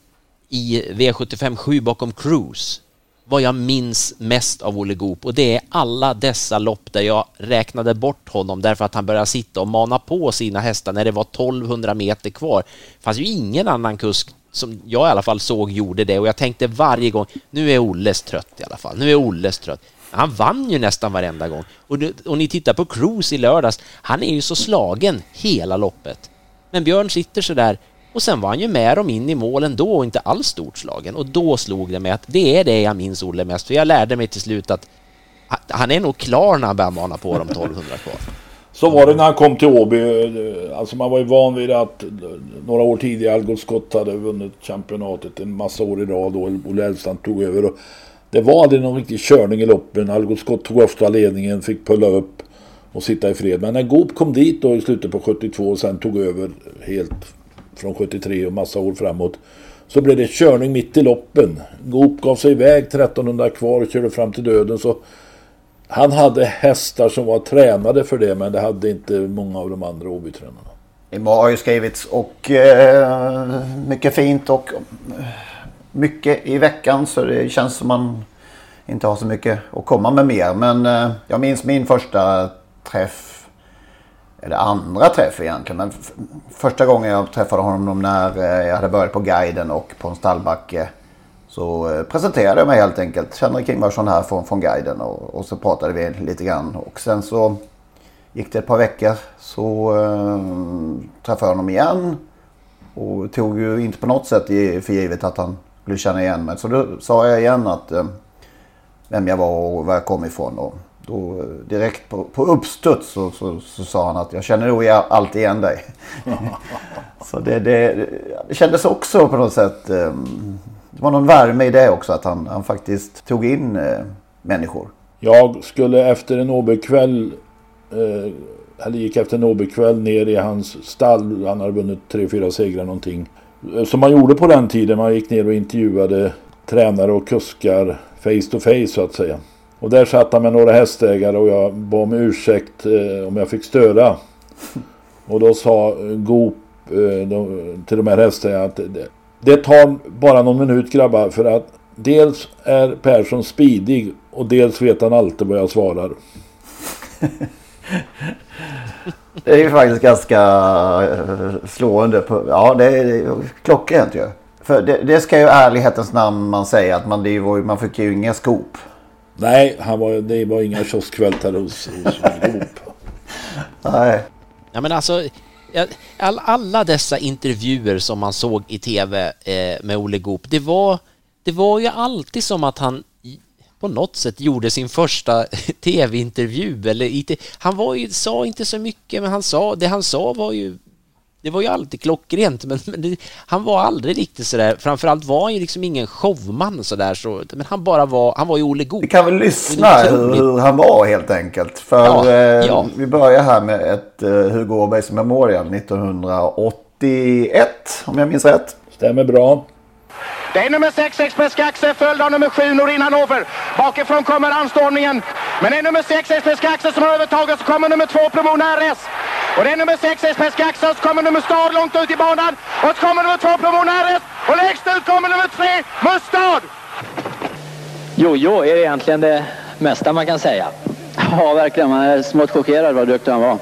i V75 7 bakom Cruise vad jag minns mest av Olle Goop och det är alla dessa lopp där jag räknade bort honom därför att han började sitta och mana på sina hästar när det var 1200 meter kvar. Det fanns ju ingen annan kusk som jag i alla fall såg gjorde det och jag tänkte varje gång, nu är Olles trött i alla fall, nu är Olles trött. Han vann ju nästan varenda gång. Och, och ni tittar på Cruise i lördags, han är ju så slagen hela loppet. Men Björn sitter så där och sen var han ju med dem in i målen då och inte alls storslagen. Och då slog det mig att det är det jag minns Olle mest. För jag lärde mig till slut att han är nog klar när han börjar mana på de 1200 [LAUGHS] kvar. Så var det när han kom till Åby. Eh, alltså man var ju van vid att eh, några år tidigare Algot Scott hade vunnit championatet en massa år i rad och Olle Elfstrand tog över. Och det var aldrig någon riktig körning i loppen. Algot Scott tog ofta ledningen, fick pulla upp och sitta i fred. Men när Goop kom dit då i slutet på 72 och sen tog över helt från 73 och massa år framåt. Så blev det körning mitt i loppen. Goop gav sig iväg 1300 kvar och körde fram till döden. Så han hade hästar som var tränade för det men det hade inte många av de andra Åbytränarna. Det har ju skrivits och eh, mycket fint och eh, mycket i veckan så det känns som man inte har så mycket att komma med mer. Men eh, jag minns min första träff eller andra träff egentligen. Men första gången jag träffade honom när eh, jag hade börjat på guiden och på en stallbacke. Så eh, presenterade jag mig helt enkelt. Henrik Ingvarsson här från, från guiden och, och, så pratade vi lite grann. Och sen så gick det ett par veckor så eh, träffade jag honom igen. Och tog ju inte på något sätt för givet att han skulle känna igen mig. Så då sa jag igen att eh, vem jag var och var jag kom ifrån. Och då eh, direkt på, på uppstuds så, så, så, sa han att jag känner nog alltid igen dig. [LAUGHS] så det, det, det kändes också på något sätt. Um, det var någon värme i det också att han, han faktiskt tog in uh, människor. Jag skulle efter en OB-kväll uh, eller gick efter en OB-kväll ner i hans stall. Han hade vunnit tre, fyra segrar någonting. Eh, som man gjorde på den tiden. Man gick ner och intervjuade tränare och kuskar face to face så att säga. Och där satt han med några hästägare och jag bad om ursäkt eh, om jag fick störa. [LAUGHS] Och då sa Goop eh, de, till de här hästägarna att det, tar bara någon minut grabbar för att dels är Persson speedig och dels vet han alltid vad jag svarar. [LAUGHS] Det är ju faktiskt ganska eh, slående. På, ja, det är klockrent ju. För det, det ska ju ärlighetens namn man säga att man, det var, man fick ju inga skop. Nej, han var, det var inga kioskvältare hos, hos. [LAUGHS] Nej. Ja men alltså, all, alla dessa intervjuer som man såg i tv eh, med Olle Goop, det var, det var ju alltid som att han på något sätt gjorde sin första [LAUGHS] tv-intervju eller IT. Han var ju, sa inte så mycket, men han sa, det han sa var ju det var ju alltid klockrent, men, men det, han var aldrig riktigt sådär, framförallt var han ju liksom ingen showman sådär, så, men han bara var, han var ju Olle Goop. Vi kan väl lyssna hur, hur, han var helt enkelt. För ja, eh, ja. vi börjar här med ett eh, Hugo Åbergs Memorial 1981, om jag minns rätt. Stämmer bra. Det är nummer 6 Express Gaxe följd av nummer 7 Norin Hannover. Bakifrån kommer anstormningen. Men det är nummer 6 Express Gaxe som har övertaget. Så kommer nummer 2 Plomon RS. Och det är nummer 6 Express Gaxe. Så kommer nummer Stad långt ut i banan. Och så kommer nummer 2 Plomon RS. Och lägst ut kommer nummer 3 Mustad. Jojo är egentligen det mesta man kan säga. Ja, verkligen. Man är smått chockerad vad duktig han var.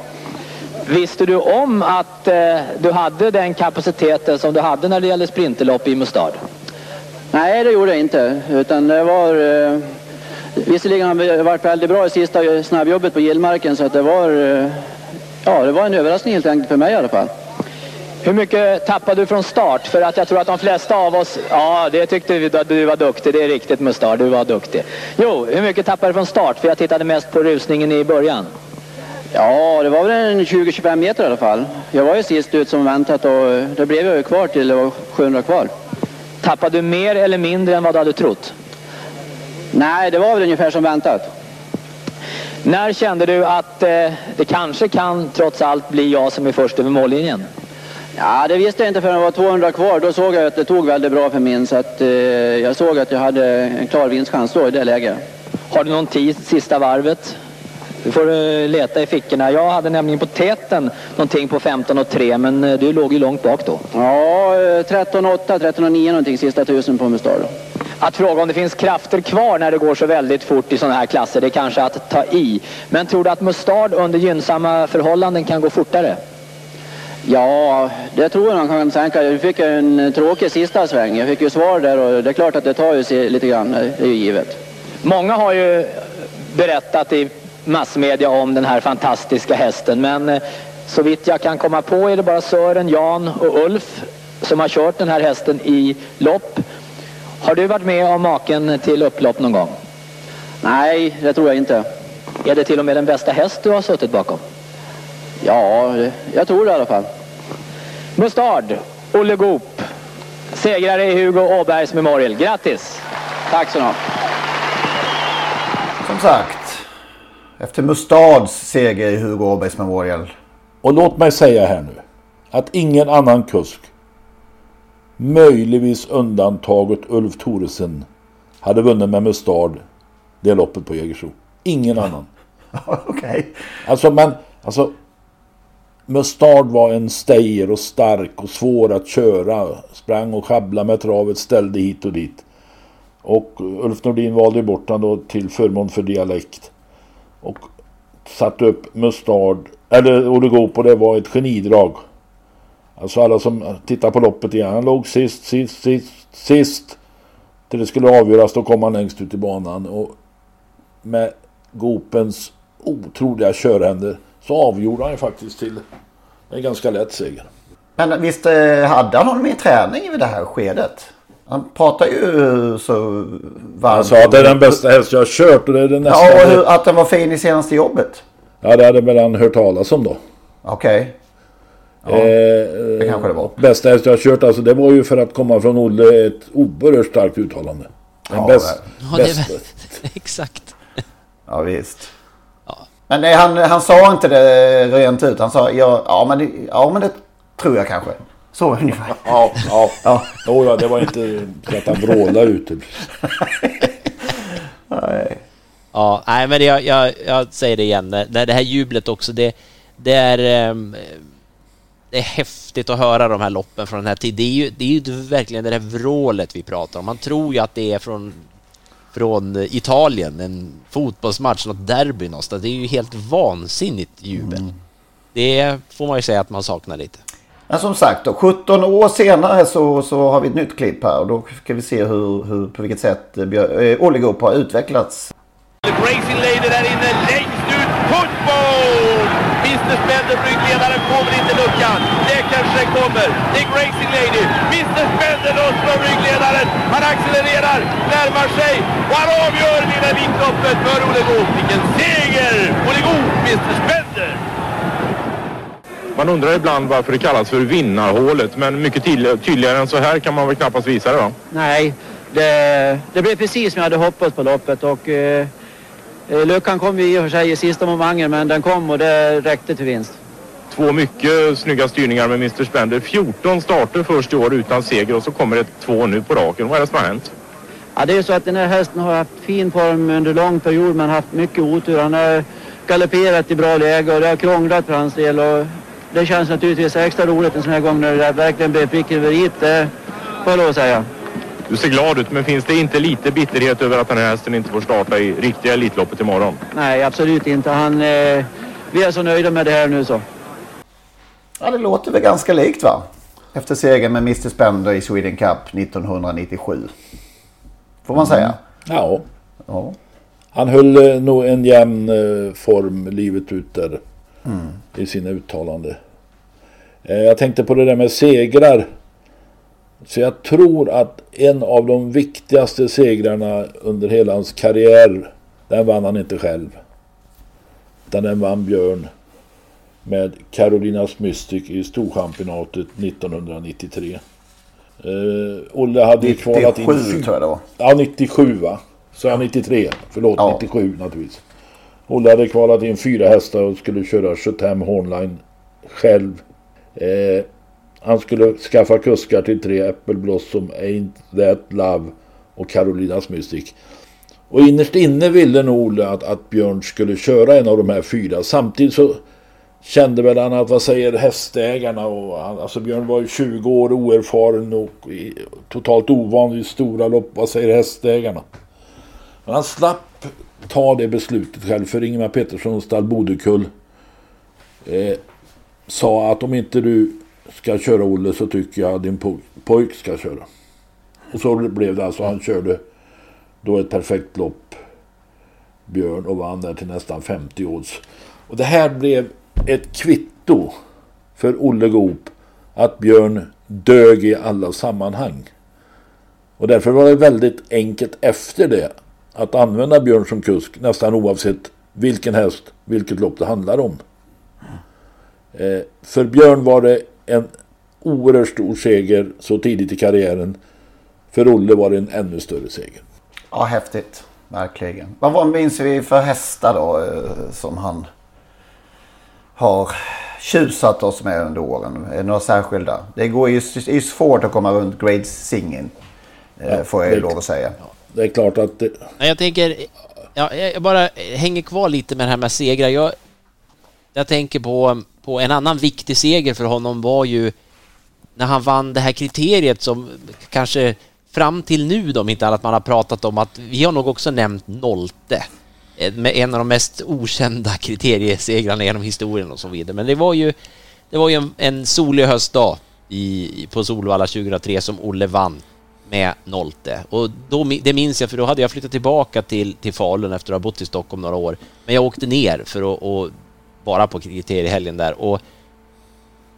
Visste du om att eh, du hade den kapaciteten som du hade när det gällde sprinterlopp i Mustad? Nej, det gjorde jag inte. Utan det var... Eh, visserligen har vi varit väldigt bra i sista snabbjobbet på Gillmarken så att det var... Eh, ja, det var en överraskning helt enkelt för mig i alla fall. Hur mycket tappade du från start? För att jag tror att de flesta av oss... Ja, det tyckte vi att du var duktig. Det är riktigt Mustard, du var duktig. Jo, hur mycket tappade du från start? För jag tittade mest på rusningen i början. Ja, det var väl en 20-25 meter i alla fall. Jag var ju sist ut som väntat och då blev jag ju kvar till det var 700 kvar. Tappade du mer eller mindre än vad du hade trott? Nej, det var väl ungefär som väntat. När kände du att eh, det kanske kan trots allt bli jag som är först över mållinjen? Ja, det visste jag inte förrän det var 200 kvar. Då såg jag att det tog väldigt bra för min så att eh, jag såg att jag hade en klar vinstchans då i det läget. Har du någon tid sista varvet? Du får leta i fickorna. Jag hade nämligen på täten någonting på 15 och 3 men uh, du låg ju långt bak då. Ja, 13 och 8, 13 och 9 någonting sista tusen på Mustard. Att fråga om det finns krafter kvar när det går så väldigt fort i sådana här klasser, det är kanske att ta i. Men tror du att Mustard under gynnsamma förhållanden kan gå fortare? Ja, det tror jag man kan tänka. Jag fick en tråkig sista sväng. Jag fick ju svar där och det är klart att det tar ju sig lite grann, det är ju givet. Många har ju berättat i massmedia om den här fantastiska hästen. Men eh, så vitt jag kan komma på är det bara Sören, Jan och Ulf som har kört den här hästen i lopp. Har du varit med om maken till upplopp någon gång? Nej, det tror jag inte. Är det till och med den bästa häst du har suttit bakom? Ja, jag tror det i alla fall. Mustard, Olle Goop, segrare i Hugo Åbergs Memorial. Grattis! Tack så mycket. Som sagt, efter Mustads seger i Hugo Åbergs Memorial. Och låt mig säga här nu. Att ingen annan kusk. Möjligtvis undantaget Ulf Thoresen. Hade vunnit med Mustard det loppet på Jägersro. Ingen annan. [LAUGHS] Okej. Okay. Alltså men, alltså. Mustard var en stayer och stark och svår att köra. Sprang och sjabblade med travet, ställde hit och dit. Och Ulf Nordin valde bort honom då till förmån för dialekt. Och satte upp Mustard, eller Oligop och det var ett genidrag. Alltså alla som tittar på loppet igen. Han låg sist, sist, sist, sist. Till det skulle avgöras då kom han längst ut i banan. Och med Gopens otroliga körhänder så avgjorde han ju faktiskt till en ganska lätt seger. Men visst eh, hade han honom i träning i det här skedet? Han pratar ju så varmt. Han sa att det är den bästa häst jag har kört och det är den nästan... Ja, och hur, att den var fin i senaste jobbet. Ja, det hade väl han hört talas om då. Okej. Okay. Ja, eh, det kanske det var. Bästa häst jag har kört, alltså det var ju för att komma från Olle ett oerhört starkt uttalande. Den ja, bäst, ja, bästa. [LAUGHS] Exakt. Ja, visst. Ja. Men nej, han, han sa inte det rent ut. Han sa ja, ja, men, det, ja, men det tror jag kanske. Så ungefär. [LAUGHS] Ja, ja. ja. Jo, ja, det var inte så att han vrålade ute. nej. Ja, nej men jag, jag, jag säger det igen. Det, det här jublet också, det, det är... Um, det är häftigt att höra de här loppen från den här tiden. Det är ju, det är ju verkligen det där vrålet vi pratar om. Man tror ju att det är från, från Italien, en fotbollsmatch, något derby någonstans. Det är ju helt vansinnigt jubel. Mm. det får man ju säga att man saknar lite. Men som sagt, då, 17 år senare så, så har vi ett nytt klipp här och då ska vi se hur, hur, på vilket sätt eh, eh Olle Goop har utvecklats. Racing Lady där inne, längst ut, fotboll! Mr Spender, ryggledaren, kommer inte luckan. Det kanske kommer. Det är Racing Lady. Mr Spender loss från ryggledaren. Han accelererar, närmar sig och han avgör lilla vitloppet för Olle Goop. Vilken seger! Olle Goop, Mr Spender! Man undrar ibland varför det kallas för vinnarhålet, men mycket tydligare än så här kan man väl knappast visa det va? Nej, det, det blev precis som jag hade hoppats på loppet och eh, eh luckan kom ju i och för sig i sista momangen men den kom och det räckte till vinst. Två mycket snygga styrningar med Mr Spender. 14 starter först i år utan seger och så kommer det två nu på raken. Vad är det som har hänt? Ja, det är så att den här hästen har haft fin form under lång period men haft mycket otur. Han har galopperat i bra läge och det har krånglat för hans del. Och det känns naturligtvis extra roligt en sån här gång när det verkligen blev prick över i det får jag lov att säga. Du ser glad ut, men finns det inte lite bitterhet över att den här hästen inte får starta i riktiga Elitloppet imorgon? Nej, absolut inte. Han, eh, vi är så nöjda med det här nu så. Ja, det låter väl ganska likt va? Efter segern med Mr Spender i Sweden Cup 1997. Får man säga. Mm. Ja. ja. Han höll eh, nog en jämn eh, form livet ut där mm. i sina uttalanden. Eh, jag tänkte på det där med segrar. Så jag tror att en av de viktigaste segrarna under hela hans karriär, den vann han inte själv. Utan den vann Björn med Carolinas Mystic i Storchampionatet 1993. Uh, Olle hade 97 kvalat in... 97 tror jag det var. Ja, 97 va? Så jag 93. Förlåt, ja. 97 naturligtvis. Olle hade kvalat in fyra hästar och skulle köra 75 Hornline själv. Eh, han skulle skaffa kuskar till tre Apple Blossom, Ain't That Love och Carolinas Mystic. Och innerst inne ville nog Olle att, att Björn skulle köra en av de här fyra. Samtidigt så kände väl han att vad säger hästägarna och han, alltså Björn var ju 20 år oerfaren och totalt ovan vid stora lopp. Vad säger hästägarna? Men han slapp ta det beslutet själv för Ingemar Pettersson stall Bodekull eh, sa att om inte du ska köra Olle så tycker jag din poj pojk ska köra. Och så blev det alltså. Han körde då ett perfekt lopp. Björn och vann där till nästan 50 odds. Och det här blev ett kvitto för Olle Goop att Björn dög i alla sammanhang. Och därför var det väldigt enkelt efter det att använda Björn som kusk nästan oavsett vilken häst, vilket lopp det handlar om. Eh, för Björn var det en oerhört stor seger så tidigt i karriären. För Olle var det en ännu större seger. Ja, häftigt. Verkligen. Vad minns vi för hästar då eh, som han har tjusat oss med under åren? Är det några särskilda? Det går ju är svårt att komma runt Grade Singing. Eh, ja, får jag ju lov att säga. Ja, det är klart att... Det... Jag tänker... Ja, jag bara hänger kvar lite med det här med segrar. Jag, jag tänker på, på en annan viktig seger för honom var ju när han vann det här kriteriet som kanske fram till nu då, om inte annat man har pratat om att vi har nog också nämnt Nolte eh, med en av de mest okända kriteriesegrarna genom historien och så vidare. Men det var ju, det var ju en, en solig höstdag i, på Solvalla 2003 som Olle vann med Nolte. Och då, det minns jag, för då hade jag flyttat tillbaka till, till Falun efter att ha bott i Stockholm några år. Men jag åkte ner för att och vara på kriteriehelgen där. Och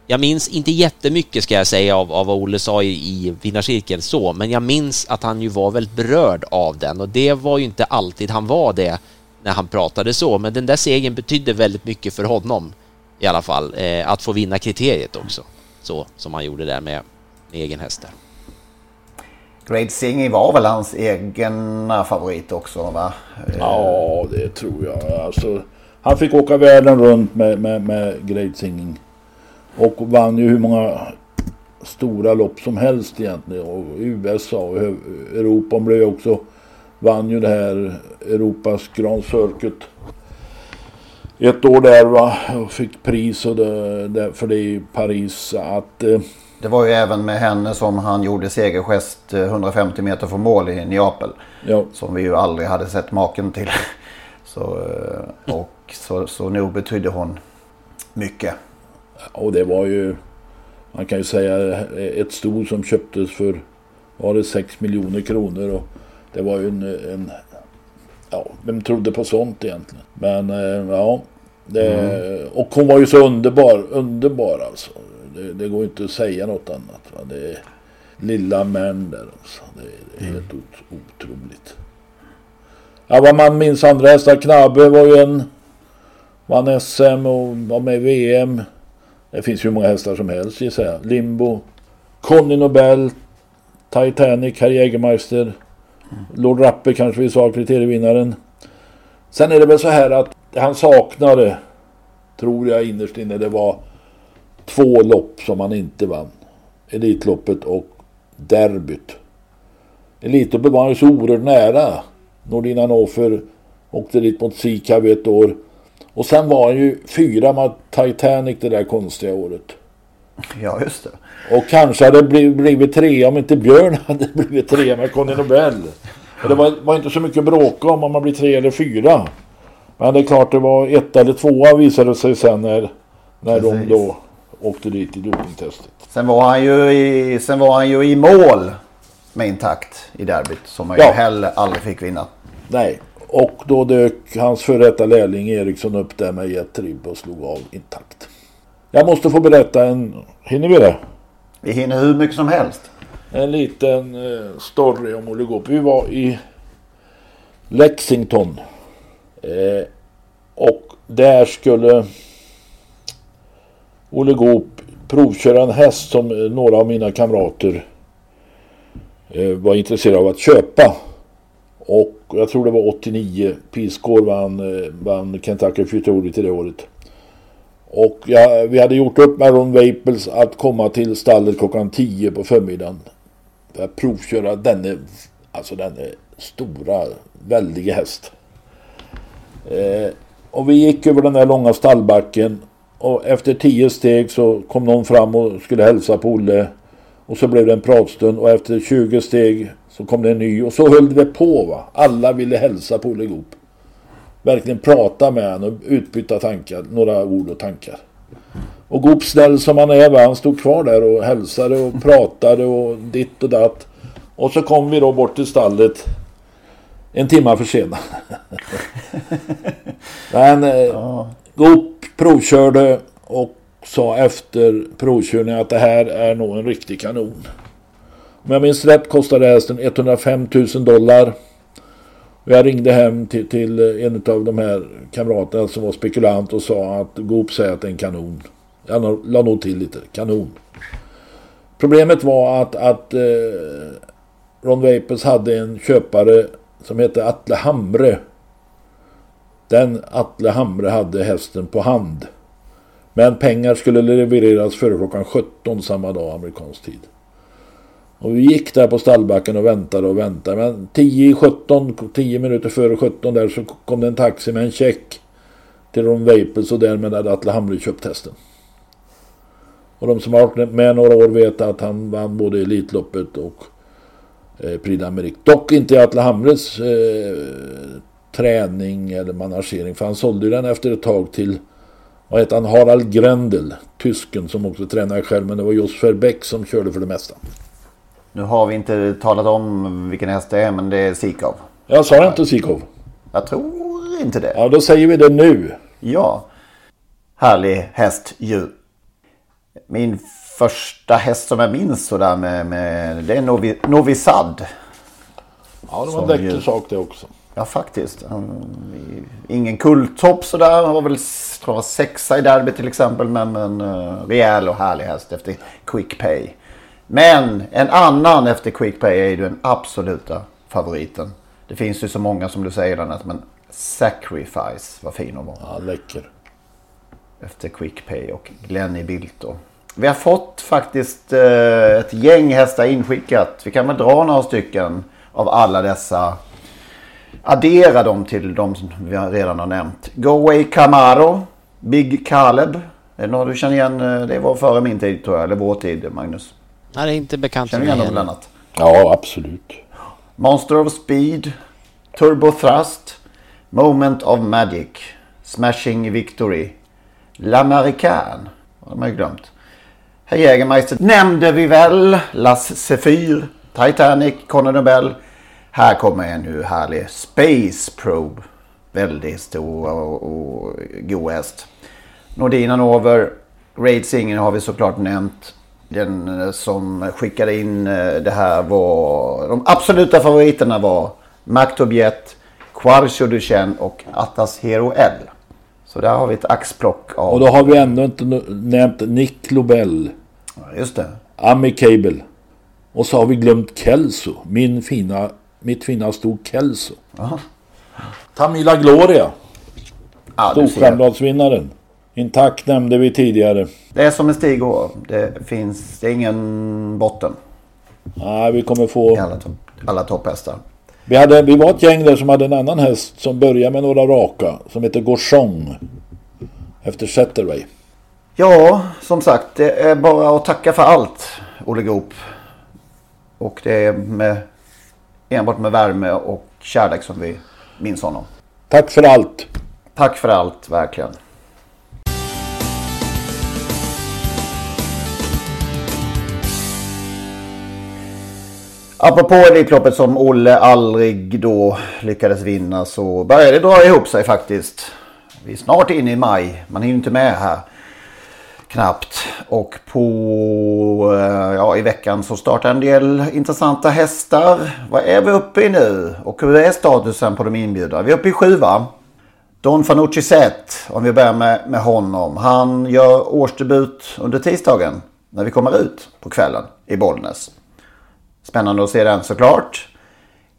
jag minns inte jättemycket ska jag säga av, av vad Olle sa i, i vinnarcirkeln så, men jag minns att han ju var väldigt berörd av den och det var ju inte alltid han var det när han pratade så, men den där segern betydde väldigt mycket för honom i alla fall, eh, att få vinna kriteriet också, så som han gjorde där med, med egen häst där. Great Singing var väl hans egna favorit också va? Ja, det tror jag. Alltså, han fick åka världen runt med, med, med Great Singing. Och vann ju hur många stora lopp som helst egentligen. Och USA och Europa blev ju också, vann ju det här Europas Grand Circuit. Ett år där va, och fick pris och det, det, för det i Paris. Att, eh, det var ju även med henne som han gjorde segergest 150 eh, meter från mål i Neapel. Ja. Som vi ju aldrig hade sett maken till. [LAUGHS] Så, eh, och så, så nog betydde hon mycket. Och det var ju, man kan ju säga ett sto som köptes för, var det 6 miljoner kronor. Och det var ju en, en ja, vem trodde på sånt egentligen? Men eh, ja, det, mm. och hon var ju så underbar, underbar alltså. Det, det går inte att säga något annat. Va? Det är lilla män där alltså. Det, det är helt mm. otroligt. Ja, vad man minns andra hästar. Knabbe var ju en Vann SM och var med i VM. Det finns ju många hästar som helst gissar jag. Limbo. Conny Nobel. Titanic, Herr Jägermeister. Lord Rappe kanske vi sa, kriterievinnaren. Sen är det väl så här att det han saknade, tror jag innerst inne, det var två lopp som han inte vann. Elitloppet och derbyt. Elitloppet var han så oerhört nära. Nordin Hannover åkte dit mot Sikav ett år. Och sen var han ju fyra med Titanic det där konstiga året. Ja, just det. Och kanske hade blivit, blivit tre om inte Björn hade blivit tre med Conny Nobel. Och det var, var, inte så mycket att bråka om om man blir tre eller fyra. Men det är klart det var ett eller tvåa visade sig sen när, när de då åkte dit i dopingtestet. Sen var han ju i, sen var han ju i mål med intakt i derbyt som han ja. ju heller aldrig fick vinna. Nej, och då dök hans före detta lärling Eriksson upp där med jettribb och slog av intakt. Jag måste få berätta en... Hinner vi det? Vi hinner hur mycket som helst. En liten eh, story om oligop. Vi var i Lexington. Eh, och där skulle Olle Goop provköra en häst som eh, några av mina kamrater eh, var intresserade av att köpa. Och jag tror det var 89. Peace vann, eh, vann Kentucky Futurity till det året. Och ja, vi hade gjort upp med Ron Waples att komma till stallet klockan 10 på förmiddagen. För att provköra denne, alltså denne stora, väldiga häst. Eh, och vi gick över den där långa stallbacken. Och efter tio steg så kom någon fram och skulle hälsa på Olle. Och så blev det en pratstund och efter 20 steg så kom det en ny och så höll det på va. Alla ville hälsa på Olle Goop verkligen prata med honom och utbyta tankar, några ord och tankar. Och Goop snäll som han är, va? han stod kvar där och hälsade och pratade och ditt och datt. Och så kom vi då bort till stallet en timme försenad. [LAUGHS] Men eh, ja. Goop provkörde och sa efter provkörningen att det här är nog en riktig kanon. Om jag minns rätt kostade hästen 105 000 dollar. Jag ringde hem till, till en av de här kamraterna som var spekulant och sa att Goop säger att det är en kanon. Jag la nog till lite, kanon. Problemet var att, att eh, Ron Vapers hade en köpare som hette Atle Hamre. Den Atle Hamre hade hästen på hand. Men pengar skulle levereras före klockan 17 samma dag amerikansk tid. Och vi gick där på stallbacken och väntade och väntade. Men 10 17, 10 minuter före 17 där så kom det en taxi med en check till Ron Vapels och därmed hade Atle Hamre köpt hästen. Och de som har varit med några år vet att han vann både Elitloppet och eh, Prix d'Amérique. Dock inte i Atle Hamres eh, träning eller managering. För han sålde den efter ett tag till vad heter han? Harald Grendel. Tysken som också tränade själv. Men det var Jos Verbeck som körde för det mesta. Nu har vi inte talat om vilken häst det är men det är Sikov. Jag sa inte Sikov? Jag tror inte det. Ja då säger vi det nu. Ja. Härlig häst ju. Min första häst som jag minns sådär med, med det är Novi, Novi Sad. Ja det var en läcker sak det också. Ja faktiskt. Ingen kulttopp sådär. Han var väl tror jag, sexa i derby till exempel. Men, men uh, rejäl och härlig häst efter Quick Pay. Men en annan efter Quickpay är ju den absoluta favoriten. Det finns ju så många som du säger Lennart, men Sacrifice var fin att vara. Ja, läcker. Efter Quickpay och Glenny Bilto. Vi har fått faktiskt eh, ett gäng hästar inskickat. Vi kan väl dra några stycken av alla dessa. Addera dem till de som vi redan har nämnt. Go Away Camaro. Big Caleb. Är det några du känner igen? Eh, det var före min tid tror jag. Eller vår tid Magnus. Nej, det är inte bekant Känner du igen något annat? Ja, absolut. Monster of Speed, Turbo Thrust, Moment of Magic, Smashing Victory, L'Americain. Det har man ju glömt. Herr Jägermeister nämnde vi väl. Las Zephyr, Titanic, Conor Nobel. Här kommer en nu härlig Space Probe. Väldigt stor och, och god häst. Nordina Nover. Raid Singer har vi såklart nämnt. Den eh, som skickade in eh, det här var... De absoluta favoriterna var Maktobiet, Quarcio Duchenne och Attas Hero L. Så där har vi ett axplock av... Och då har vi ändå inte nämnt Nick Lobel. Ja, just det. Ami Cable. Och så har vi glömt Kelso. Min fina, mitt fina sto Kelso. Aha. Tamila Gloria. Ja. Storstjärnbladsvinnaren. Intakt nämnde vi tidigare. Det är som en stig går. Det finns det är ingen botten Nej, vi kommer få... alla, to alla topphästar. Vi, hade, vi var ett gäng där som hade en annan häst som började med några raka. Som heter Gorchong. Efter Setterway. Ja, som sagt, det är bara att tacka för allt, Olle Goop. Och det är med, enbart med värme och kärlek som vi minns honom. Tack för allt. Tack för allt, verkligen. Apropå Elitloppet som Olle aldrig då lyckades vinna så börjar det dra ihop sig faktiskt. Vi är snart inne i maj. Man hinner inte med här. Knappt. Och på, eh, ja, i veckan så startar en del intressanta hästar. Vad är vi uppe i nu? Och hur är statusen på de inbjudna? Vi är uppe i sju va? Don Fanucci Zet, om vi börjar med, med honom. Han gör årsdebut under tisdagen när vi kommer ut på kvällen i Bollnäs. Spännande att se den såklart.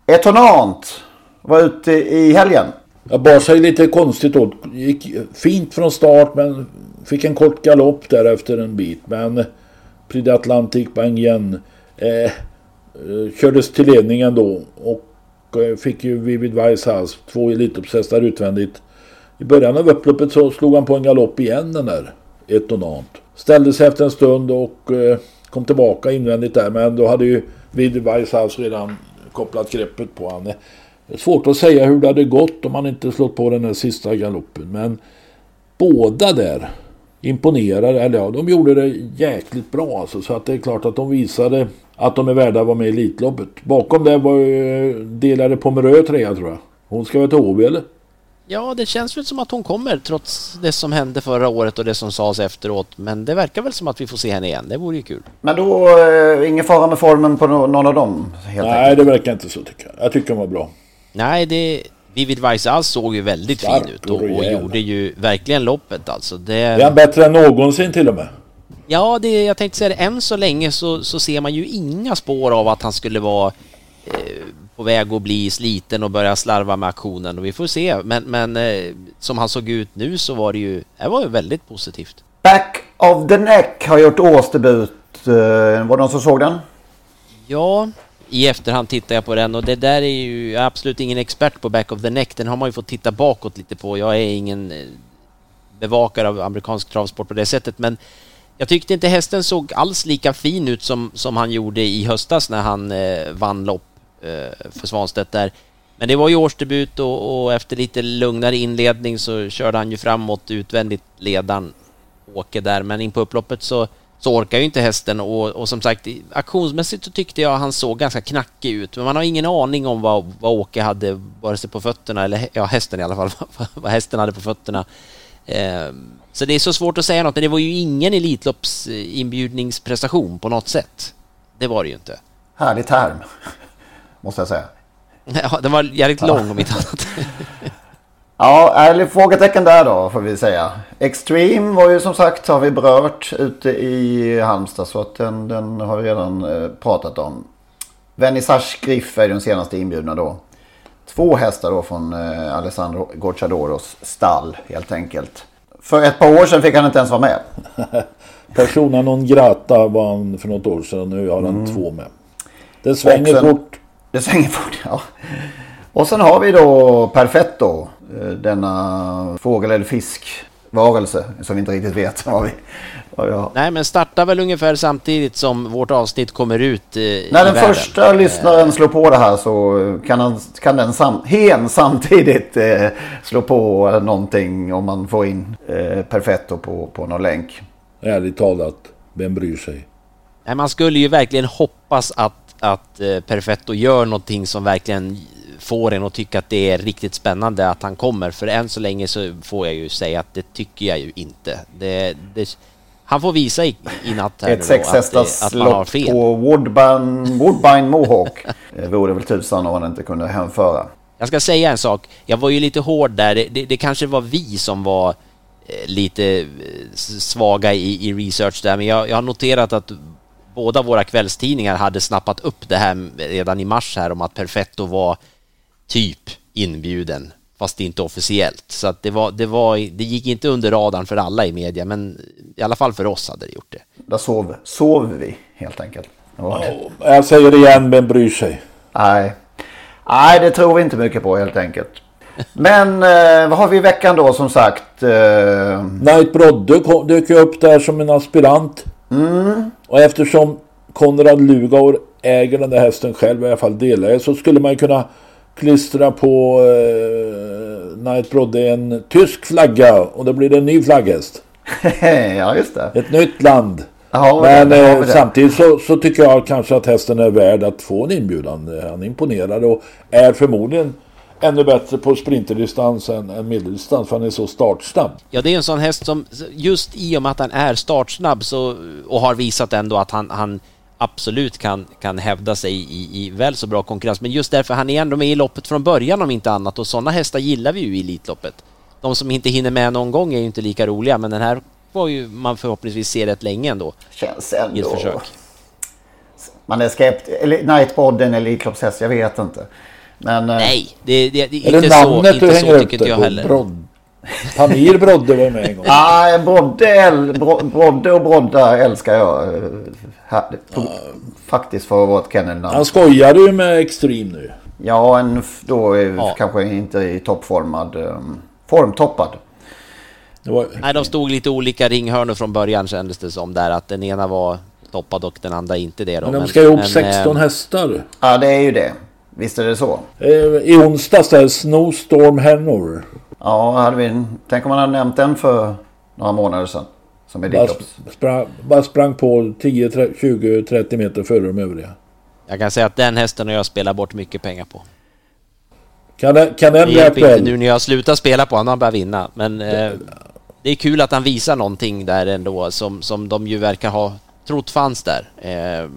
Etonant var ute i helgen. Jag bar sig lite konstigt åt. Gick fint från start men fick en kort galopp där efter en bit. Men Prix Atlantic Bang igen. Eh, eh, kördes till ledningen då. Och eh, fick ju Vivid Weisshaus två Elitloppshästar utvändigt. I början av upploppet så slog han på en galopp igen den där Etonant. Ställde sig efter en stund och eh, kom tillbaka invändigt där. Men då hade ju Vivid Weisshaus redan kopplat greppet på honom. Det är svårt att säga hur det hade gått om han inte slått på den här sista galoppen. Men båda där imponerade. Eller ja, de gjorde det jäkligt bra alltså. Så att det är klart att de visade att de är värda att vara med i Elitloppet. Bakom det var ju delade Pomerö trea tror jag. Hon ska väl till Åby eller? Ja, det känns väl som att hon kommer trots det som hände förra året och det som sades efteråt. Men det verkar väl som att vi får se henne igen. Det vore ju kul. Men då, eh, ingen fara med formen på no någon av dem? Helt Nej, enkelt. det verkar inte så tycker jag. Jag tycker hon var bra. Nej, det... Vivid Weisshaus såg ju väldigt Stark fin ut och, och gjorde ju verkligen loppet alltså. Det... Är han bättre än någonsin till och med? Ja, det, jag tänkte säga det, än så länge så, så ser man ju inga spår av att han skulle vara eh, på väg att bli sliten och börja slarva med aktionen och vi får se. Men, men eh, som han såg ut nu så var det ju, det var ju väldigt positivt. Back of the Neck har gjort årsdebut. Eh, var det någon som såg den? Ja, i efterhand tittar jag på den och det där är ju jag är absolut ingen expert på Back of the Neck. Den har man ju fått titta bakåt lite på. Jag är ingen eh, bevakare av amerikansk travsport på det sättet men jag tyckte inte hästen såg alls lika fin ut som, som han gjorde i höstas när han eh, vann lopp eh, för Svanstedt där. Men det var ju årsdebut och, och efter lite lugnare inledning så körde han ju framåt utvändigt ledaren Åke där men in på upploppet så, så orkar ju inte hästen och, och som sagt aktionsmässigt så tyckte jag han såg ganska knackig ut men man har ingen aning om vad, vad Åke hade vare sig på fötterna eller ja hästen i alla fall [LAUGHS] vad hästen hade på fötterna. Eh, så det är så svårt att säga något men det var ju ingen Elitloppsinbjudningsprestation på något sätt. Det var det ju inte. Härlig term. [LAUGHS] Måste jag säga. [LAUGHS] Ja, den var jävligt lång om inte annat. Ja, ärlig frågetecken där då får vi säga. Extreme var ju som sagt har vi berört ute i Halmstad så att den, den har vi redan eh, pratat om. Vernissage Griff är den senaste inbjudna då. Två hästar då från eh, Alessandro Gocciadoros stall helt enkelt. För ett par år sedan fick han inte ens vara med. [LAUGHS] Persona non grata var han för något år sedan. Nu har han Mm. två med. Det svänger sen- fort. Det svänger fort, [LAUGHS] ja. Och sen har vi då Perfetto. Eh, Denna fågel eller fisk varelse som vi inte riktigt vet vad vi... Vad vi har. Nej, men startar väl ungefär samtidigt som vårt avsnitt kommer ut eh, i När den världen. första lyssnaren slår på det här så kan, han, kan den sam, hen samtidigt eh, slå på någonting om man får in eh, Perfetto på, på någon länk. Ärligt talat, vem bryr sig? Nej, man skulle ju verkligen hoppas att, att eh, Perfetto gör någonting som verkligen får en att tycka att det är riktigt spännande att han kommer. För än så länge så får jag ju säga att det tycker jag ju inte. Det, det, han får visa i, i natt här Ett nu då sexhästars att, att man har lopp fel. på Woodbine, Woodbine Mohawk. [LAUGHS] Eh, vore det väl tusan om han inte kunde hemföra. Jag ska säga en sak. Jag var ju lite hård där. Det, det, det kanske var vi som var eh, lite eh, svaga i, i research där, men jag, jag har noterat att båda våra kvällstidningar hade snappat upp det här redan i mars här om att Perfetto var typ inbjuden, fast inte officiellt. Så att det, var, det, var, det gick inte under radarn för alla i media, men i alla fall för oss hade det gjort det. Där sov, sov vi helt enkelt. Det. Jag säger det igen, vem bryr sig? Nej. Nej, det tror vi inte mycket på helt enkelt. Men eh, vad har vi i veckan då som sagt? Eh, Brodde kom- dök ju upp där som en aspirant. Mm. Och eftersom Konrad Lugaur äger den där hästen själv, i alla fall delägare, så skulle man ju kunna klistra på eh, Knight Brodde en tysk flagga och då blir det en ny flagghäst. [LAUGHS] ja, just det. Ett nytt land. Ja, Men vi eh, det. samtidigt så, så tycker jag kanske att hästen är värd att få en inbjudan. Han imponerar och är förmodligen ännu bättre på sprinterdistans än, än medeldistans för han är så startsnabb. Ja, det är en sån häst som just i och med att han är startsnabb så, och har visat ändå att han, han absolut kan, kan hävda sig i, i väl så bra konkurrens. Men just därför han är ändå med i loppet från början om inte annat och sådana hästar gillar vi ju i Elitloppet. De som inte hinner med någon gång är ju inte lika roliga men den här får ju man förhoppningsvis se rätt länge ändå. Känns I ett ändå... försök. Man är skeptisk. Eller Nightbod en Elitloppshäst, jag vet inte. Men... eh, Nej, det, det, det Är inte så, inte så tycker inte jag heller. Brod... Pamir Brodde var med en gång. Nej, Brodde, Brodde och Brodda älskar jag. eh, Faktiskt för att vara ett kennelnamn. Han skojade ju med Extreme nu. Ja, en då är Ja. kanske inte i toppformad. Um, formtoppad. Var... Nej, de stod lite olika ringhörnor från början kändes det som där att den ena var toppad och den andra inte det. Då. Men de ska ju ihop men, 16 eh, hästar. Ja, det är ju det. Visst är det så. Eh, I onsdags där, Snowstorm Hennor. Ja, hade vi, tänk om man hade nämnt den för några månader sedan. Som Bara, Elitlopps. sprang, bara sprang på 10, 30, 20, 30 meter före de övriga. Jag kan säga att den hästen har jag spelat bort mycket pengar på. Kan, det- kan den Det bli aktuell? nu när jag slutar spela på honom, han börjar vinna. Men eh, det är kul att han visar någonting där ändå som, som de ju verkar ha trott fanns där. Eh,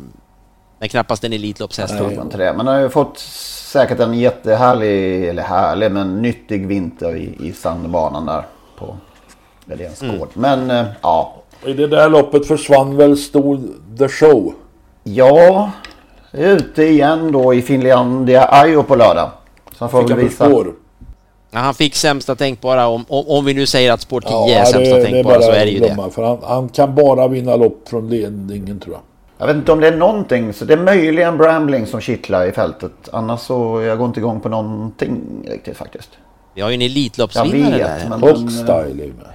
men knappast en Elitloppshäst. Jag tror inte det. Men han har ju fått säkert en jättehärlig, eller härlig, men nyttig vinter i, i sandbanan där på Redéns Mm. gård. Men eh, ja. I det där loppet försvann väl Stor The Show. Ja, ute igen då i Finlandia Ajo på lördag. Så han får Fick väl han visa. spår? Ja, han fick sämsta tänkbara om, om, om vi nu säger att spår 10 är Ja, sämsta det, det är tänkbara bara så är det ju det. han, han kan bara vinna lopp från ledningen tror jag. Jag vet inte om det är någonting. Så det är möjligen Brambling som kittlar i fältet. Annars så jag går inte igång på någonting riktigt faktiskt. Vi har ju en Jag Elitloppsvinnare där. men- är med.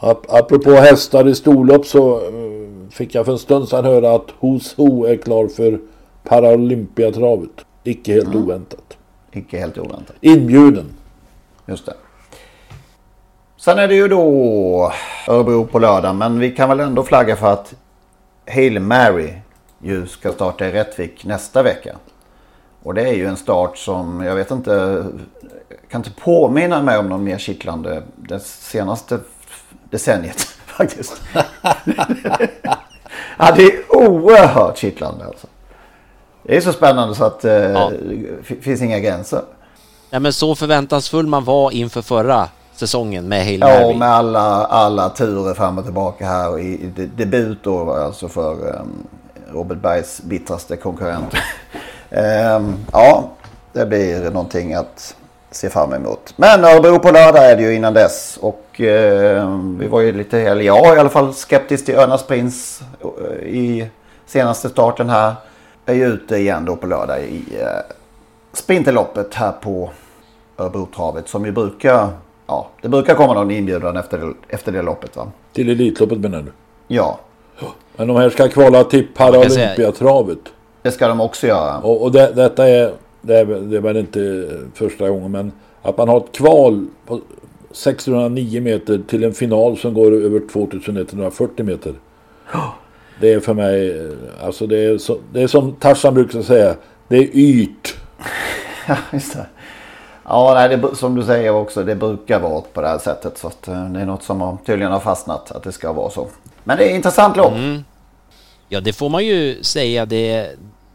Ap- Apropå hästar i storlopp så eh, fick jag för en stund sedan höra att Who's Who är klar för Paralympiatravet. Icke helt Mm. oväntat. Icke helt oväntat. Inbjuden. Just det. Sen är det ju då Örebro på lördag. Men vi kan väl ändå flagga för att Hail Mary ju ska starta i Rättvik nästa vecka. Och det är ju en start som jag vet inte. Kan inte påminna mig om någon mer kittlande det senaste decenniet [LAUGHS] faktiskt. [LAUGHS] ja, det är oerhört kittlande alltså. Det är så spännande så att eh, det f- finns inga gränser. Nej, men så förväntansfull man var inför förra säsongen med Hail Ja, Mary. med alla, alla turer fram och tillbaka här. I, i de- debut då alltså för um, Robert Bergs bittraste konkurrent. [LAUGHS] Ehm, ja, det blir någonting att se fram emot. Men Örebro på lördag är det ju innan dess. Och ehm, vi var ju lite, eller jag i alla fall, skeptisk till Örnas Prins eh, i senaste starten här. Är ju ute igen då på lördag i uh, Sprinterloppet här på Örebrotravet som ju brukar ja, det brukar komma någon inbjudan efter det, efter det loppet va? Till Elitloppet menar du? Ja. Men de här ska kvala till Paralympiatravet. Det ska de också göra. Och, och det, detta är, det är, det är väl inte första gången men att man har ett kval på 609 meter till en final som går över 2140 meter. Det är för mig, alltså det är, så, det är som Tarzan brukar säga, det är yrt. [LAUGHS] Ja, just det. Ja, nej, det, som du säger också, det brukar vara på det här sättet. Så att, eh, det är något som har, tydligen har fastnat, att det ska vara så. Men det är intressant lopp. Mm. Ja, det får man ju säga. Det,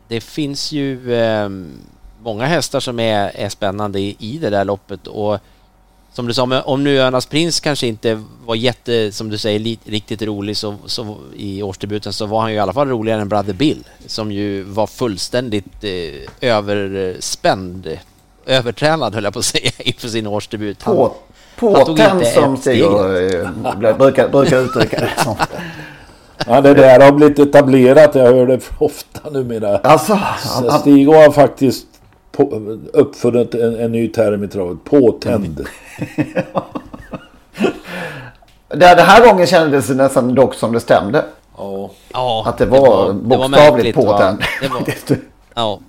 det finns ju eh, många hästar som är, är spännande i, i det där loppet. Och som du sa, om nu Önas Prins kanske inte var jätte, som du säger, li, riktigt rolig så, så, i årsdebuten så var han ju i alla fall roligare än Brother Bill som ju var fullständigt eh, överspänd, övertränad höll jag på att säga [LAUGHS] inför sin årsdebut. På, påtänd som eh, brukar, brukar uttrycka det som. Ja, det där har blivit etablerat. Jag hör det ofta numera. Alltså, Stig har faktiskt på, uppfunnit en, en ny term i travet. Påtänd. [LAUGHS] det, det här gången kändes det nästan dock som det stämde. Ja. Att det var, det var bokstavligt påtänd. Det var, [LAUGHS] ja.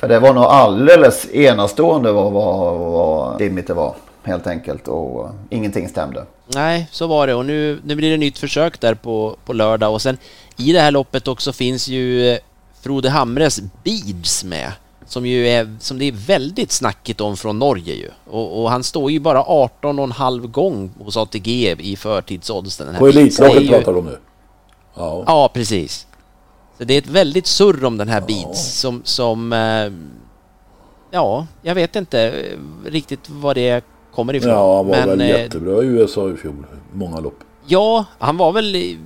För det var nog alldeles enastående vad, vad, vad dimmigt det var. Helt enkelt. Och ingenting stämde. Nej, så var det. Och nu, nu blir det nytt försök där på, på lördag. Och sen i det här loppet också finns ju eh, Frode Hamres Beads med som ju är, som det är väldigt snackigt om från Norge ju. Och, och han står ju bara 18 och en halv gång hos ATG i förtidsoddsen. På Elitloppet pratar de nu? Ja. ja, precis. Så det är ett väldigt surr om den här. Beats som, som eh, ja, jag vet inte eh, riktigt vad det kommer ifrån. Ja, han var men, väl jättebra i USA i fjol. Många lopp. Ja, han var väl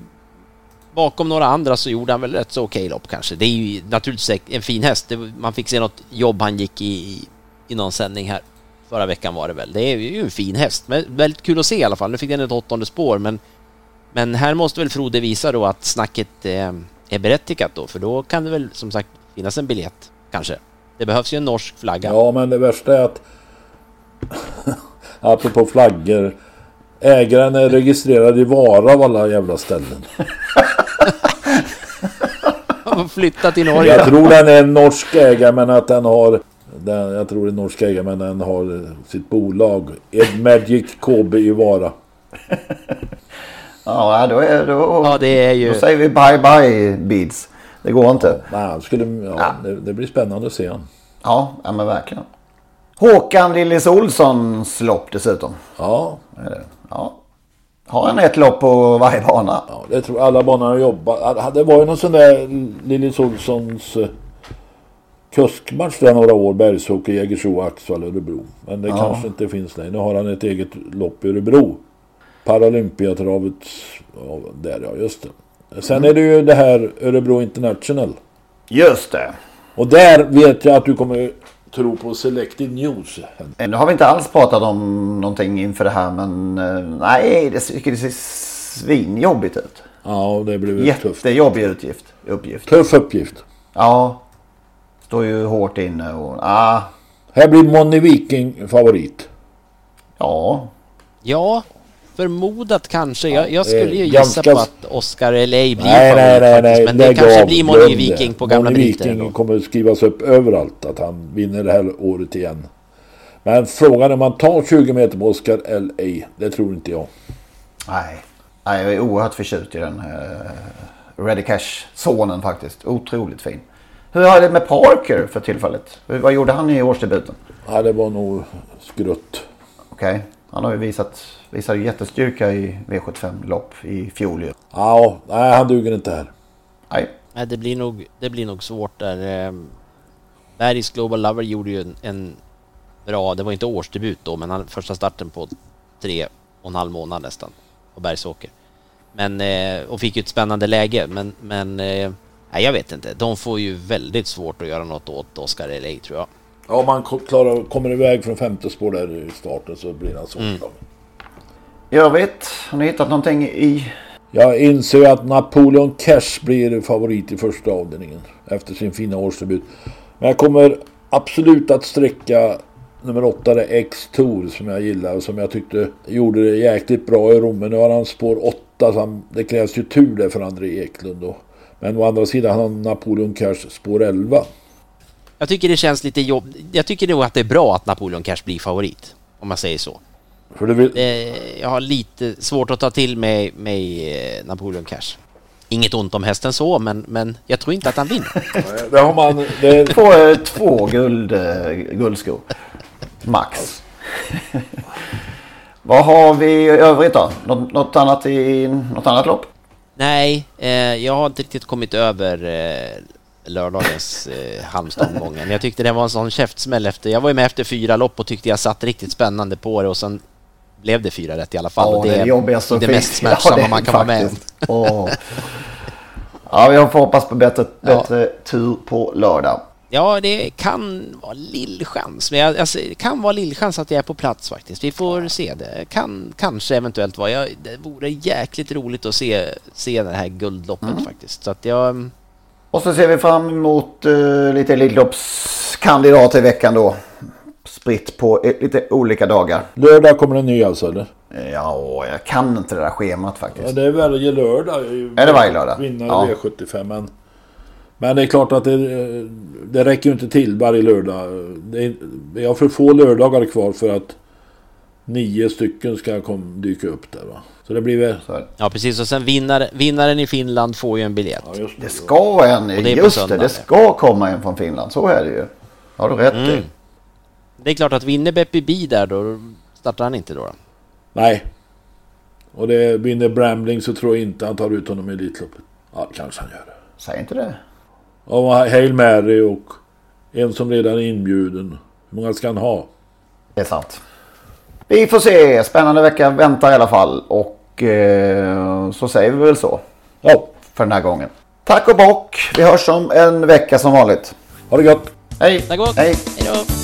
bakom några andra så gjorde han väl rätt så okej lopp kanske. Det är ju naturligtvis en fin häst. man fick se något jobb han gick i, i någon sändning här. Förra veckan var det väl. Det är ju en fin häst. Men väldigt kul att se i alla fall. Nu fick den ett åttonde spår men, men här måste väl Frode visa då att snacket eh, är berättigat då. För då kan det väl som sagt finnas en biljett kanske. Det behövs ju en norsk flagga. Ja men det värsta är att [LAUGHS] apropå flaggor Ägaren är registrerad i Vara av alla jävla ställen. [LAUGHS] Flyttat till Norge. Jag tror den är en norsk ägare men att den har den, jag tror det är norsk ägare men den har sitt bolag Ed Magic KB i Vara. Ja, då, är, då, ja, det är ju... då säger vi bye bye Beads. Det går inte. Ja, nej, skulle, ja, ja. Det, det, blir spännande att se. Ja, ja men verkligen. Håkan Lillis Olssons lopp dessutom. Ja. ja. Har han ett lopp på varje bana? Ja, det tror jag. Alla banor har jobbat. Det var ju någon sån där Lillis Olssons uh, kuskmatch där några år. Bergsåker, Jägersro, Axvall, Örebro. Men det ja. kanske inte finns längre. Nu har han ett eget lopp i Örebro. Paralympiatravet. Ja, där ja, just det. Sen mm. är det ju det här Örebro International. Just det. Och där vet jag att du kommer tro på Selected News. Eh, nu har vi inte alls pratat om någonting inför det här men eh, nej, det, det ser svinjobbigt ut. Ja, det blir tufft. Jättejobbig utgift, uppgift. Tuff uppgift. Ja. Står ju hårt inne och ah. Här blir Moni Viking favorit. Ja. Ja, förmodat kanske. Jag, jag skulle ju gissa ganska... på att Oscar LA blir nej, favorit nej, nej, nej, Men det kanske blir Moni Viking på gamla Moni Viking kommer skrivas upp överallt att han vinner det här året igen. Men frågan är om man tar 20 meter på Oscar LA. Det tror inte jag. Nej, nej jag är oerhört förtjust i den. Uh, Ready Cash-sonen faktiskt. Otroligt fin. Hur är det med Parker för tillfället? Vad gjorde han i årsdebuten? Ja, det var nog skrutt. Okej. Okay. Han har ju visat, visat jättestyrka i V75-lopp i fjol ju. Ja, nej han duger inte här. Nej. Nej, det blir nog, det blir nog svårt där. Ehm, Bergs Global Lover gjorde ju en, en bra, det var inte årsdebut då, men han, första starten på tre och en halv månad nästan på Bergsåker. Men, eh, och fick ju ett spännande läge, men, men eh, nej, jag vet inte. De får ju väldigt svårt att göra något åt Oscar LA tror jag. Ja, om man klarar, kommer iväg från femte spår där i starten så blir han så mm. Jag vet, har ni hittat någonting i? Jag inser att Napoleon Cash blir favorit i första avdelningen efter sin fina årsdebut. Men jag kommer absolut att sträcka nummer åtta är X Tour som jag gillar och som jag tyckte gjorde det jäkligt bra i Rom. Men nu har han spår åtta så han, det krävs ju tur där för André Eklund då. Men å andra sidan har Napoleon Cash spår 11. Jag tycker det känns lite jobb... Jag tycker nog att det är bra att Napoleon Cash blir favorit. Om man säger så. För det vill... eh, jag har lite svårt att ta till mig, mig eh, Napoleon Cash. Inget ont om hästen så, men, men jag tror inte att han vinner. [LAUGHS] det har man... Det... Två, eh, två guld, guldskor. Max. [LAUGHS] Vad har vi i övrigt då? Något, något, annat i något annat lopp? Nej, eh, jag har inte riktigt kommit över eh, lördagens eh, Halmstad-omgången. Jag tyckte det var en sån käftsmäll efter... Jag var ju med efter fyra lopp och tyckte jag satt riktigt spännande på det och sen blev det fyra rätt i alla fall. Ja, det, är det, det mest smärtsamma ja, man kan vara med om. Ja, vi får hoppas på bättre, bättre ja. tur på lördag. Ja, det kan vara lillchans. Men jag, alltså, det kan vara lillchans att jag är på plats faktiskt. Vi får se. Det kan kanske eventuellt vara. Jag, det vore jäkligt roligt att se, se det här guldloppet mm. faktiskt. Så att jag... Och så ser vi fram emot uh, lite Elitloppskandidater i veckan då. Spritt på lite olika dagar. Lördag kommer en ny alltså eller? Ja, jag kan inte det där schemat faktiskt. Ja, det är varje lördag. Är det varje lördag? Vinnare ja. V75. Men, men det är klart att det, det räcker ju inte till varje lördag. Det är, vi har för få lördagar kvar för att nio stycken ska kom, dyka upp där va. Så det blir väl... Ja precis och sen vinnare, vinnaren i Finland får ju en biljett. Ja, det. det. ska en, det just det, det ska komma en från Finland. Så är det ju. Har du rätt mm. i. Det är klart att vinner Beppi Bi där då startar han inte då. då. Nej. Och det vinner Brambling så tror jag inte han tar ut honom i Elitloppet. Ja, kanske han gör. Säg inte det. Och Hail Mary och en som redan är inbjuden. Hur många ska han ha? Det är sant. Vi får se. Spännande vecka väntar i alla fall. Och eh, så säger vi väl så. Ja. För den här gången. Tack och bock. Vi hörs om en vecka som vanligt. Ha det gott. Hej. Tack och bock. Hej. Hej då.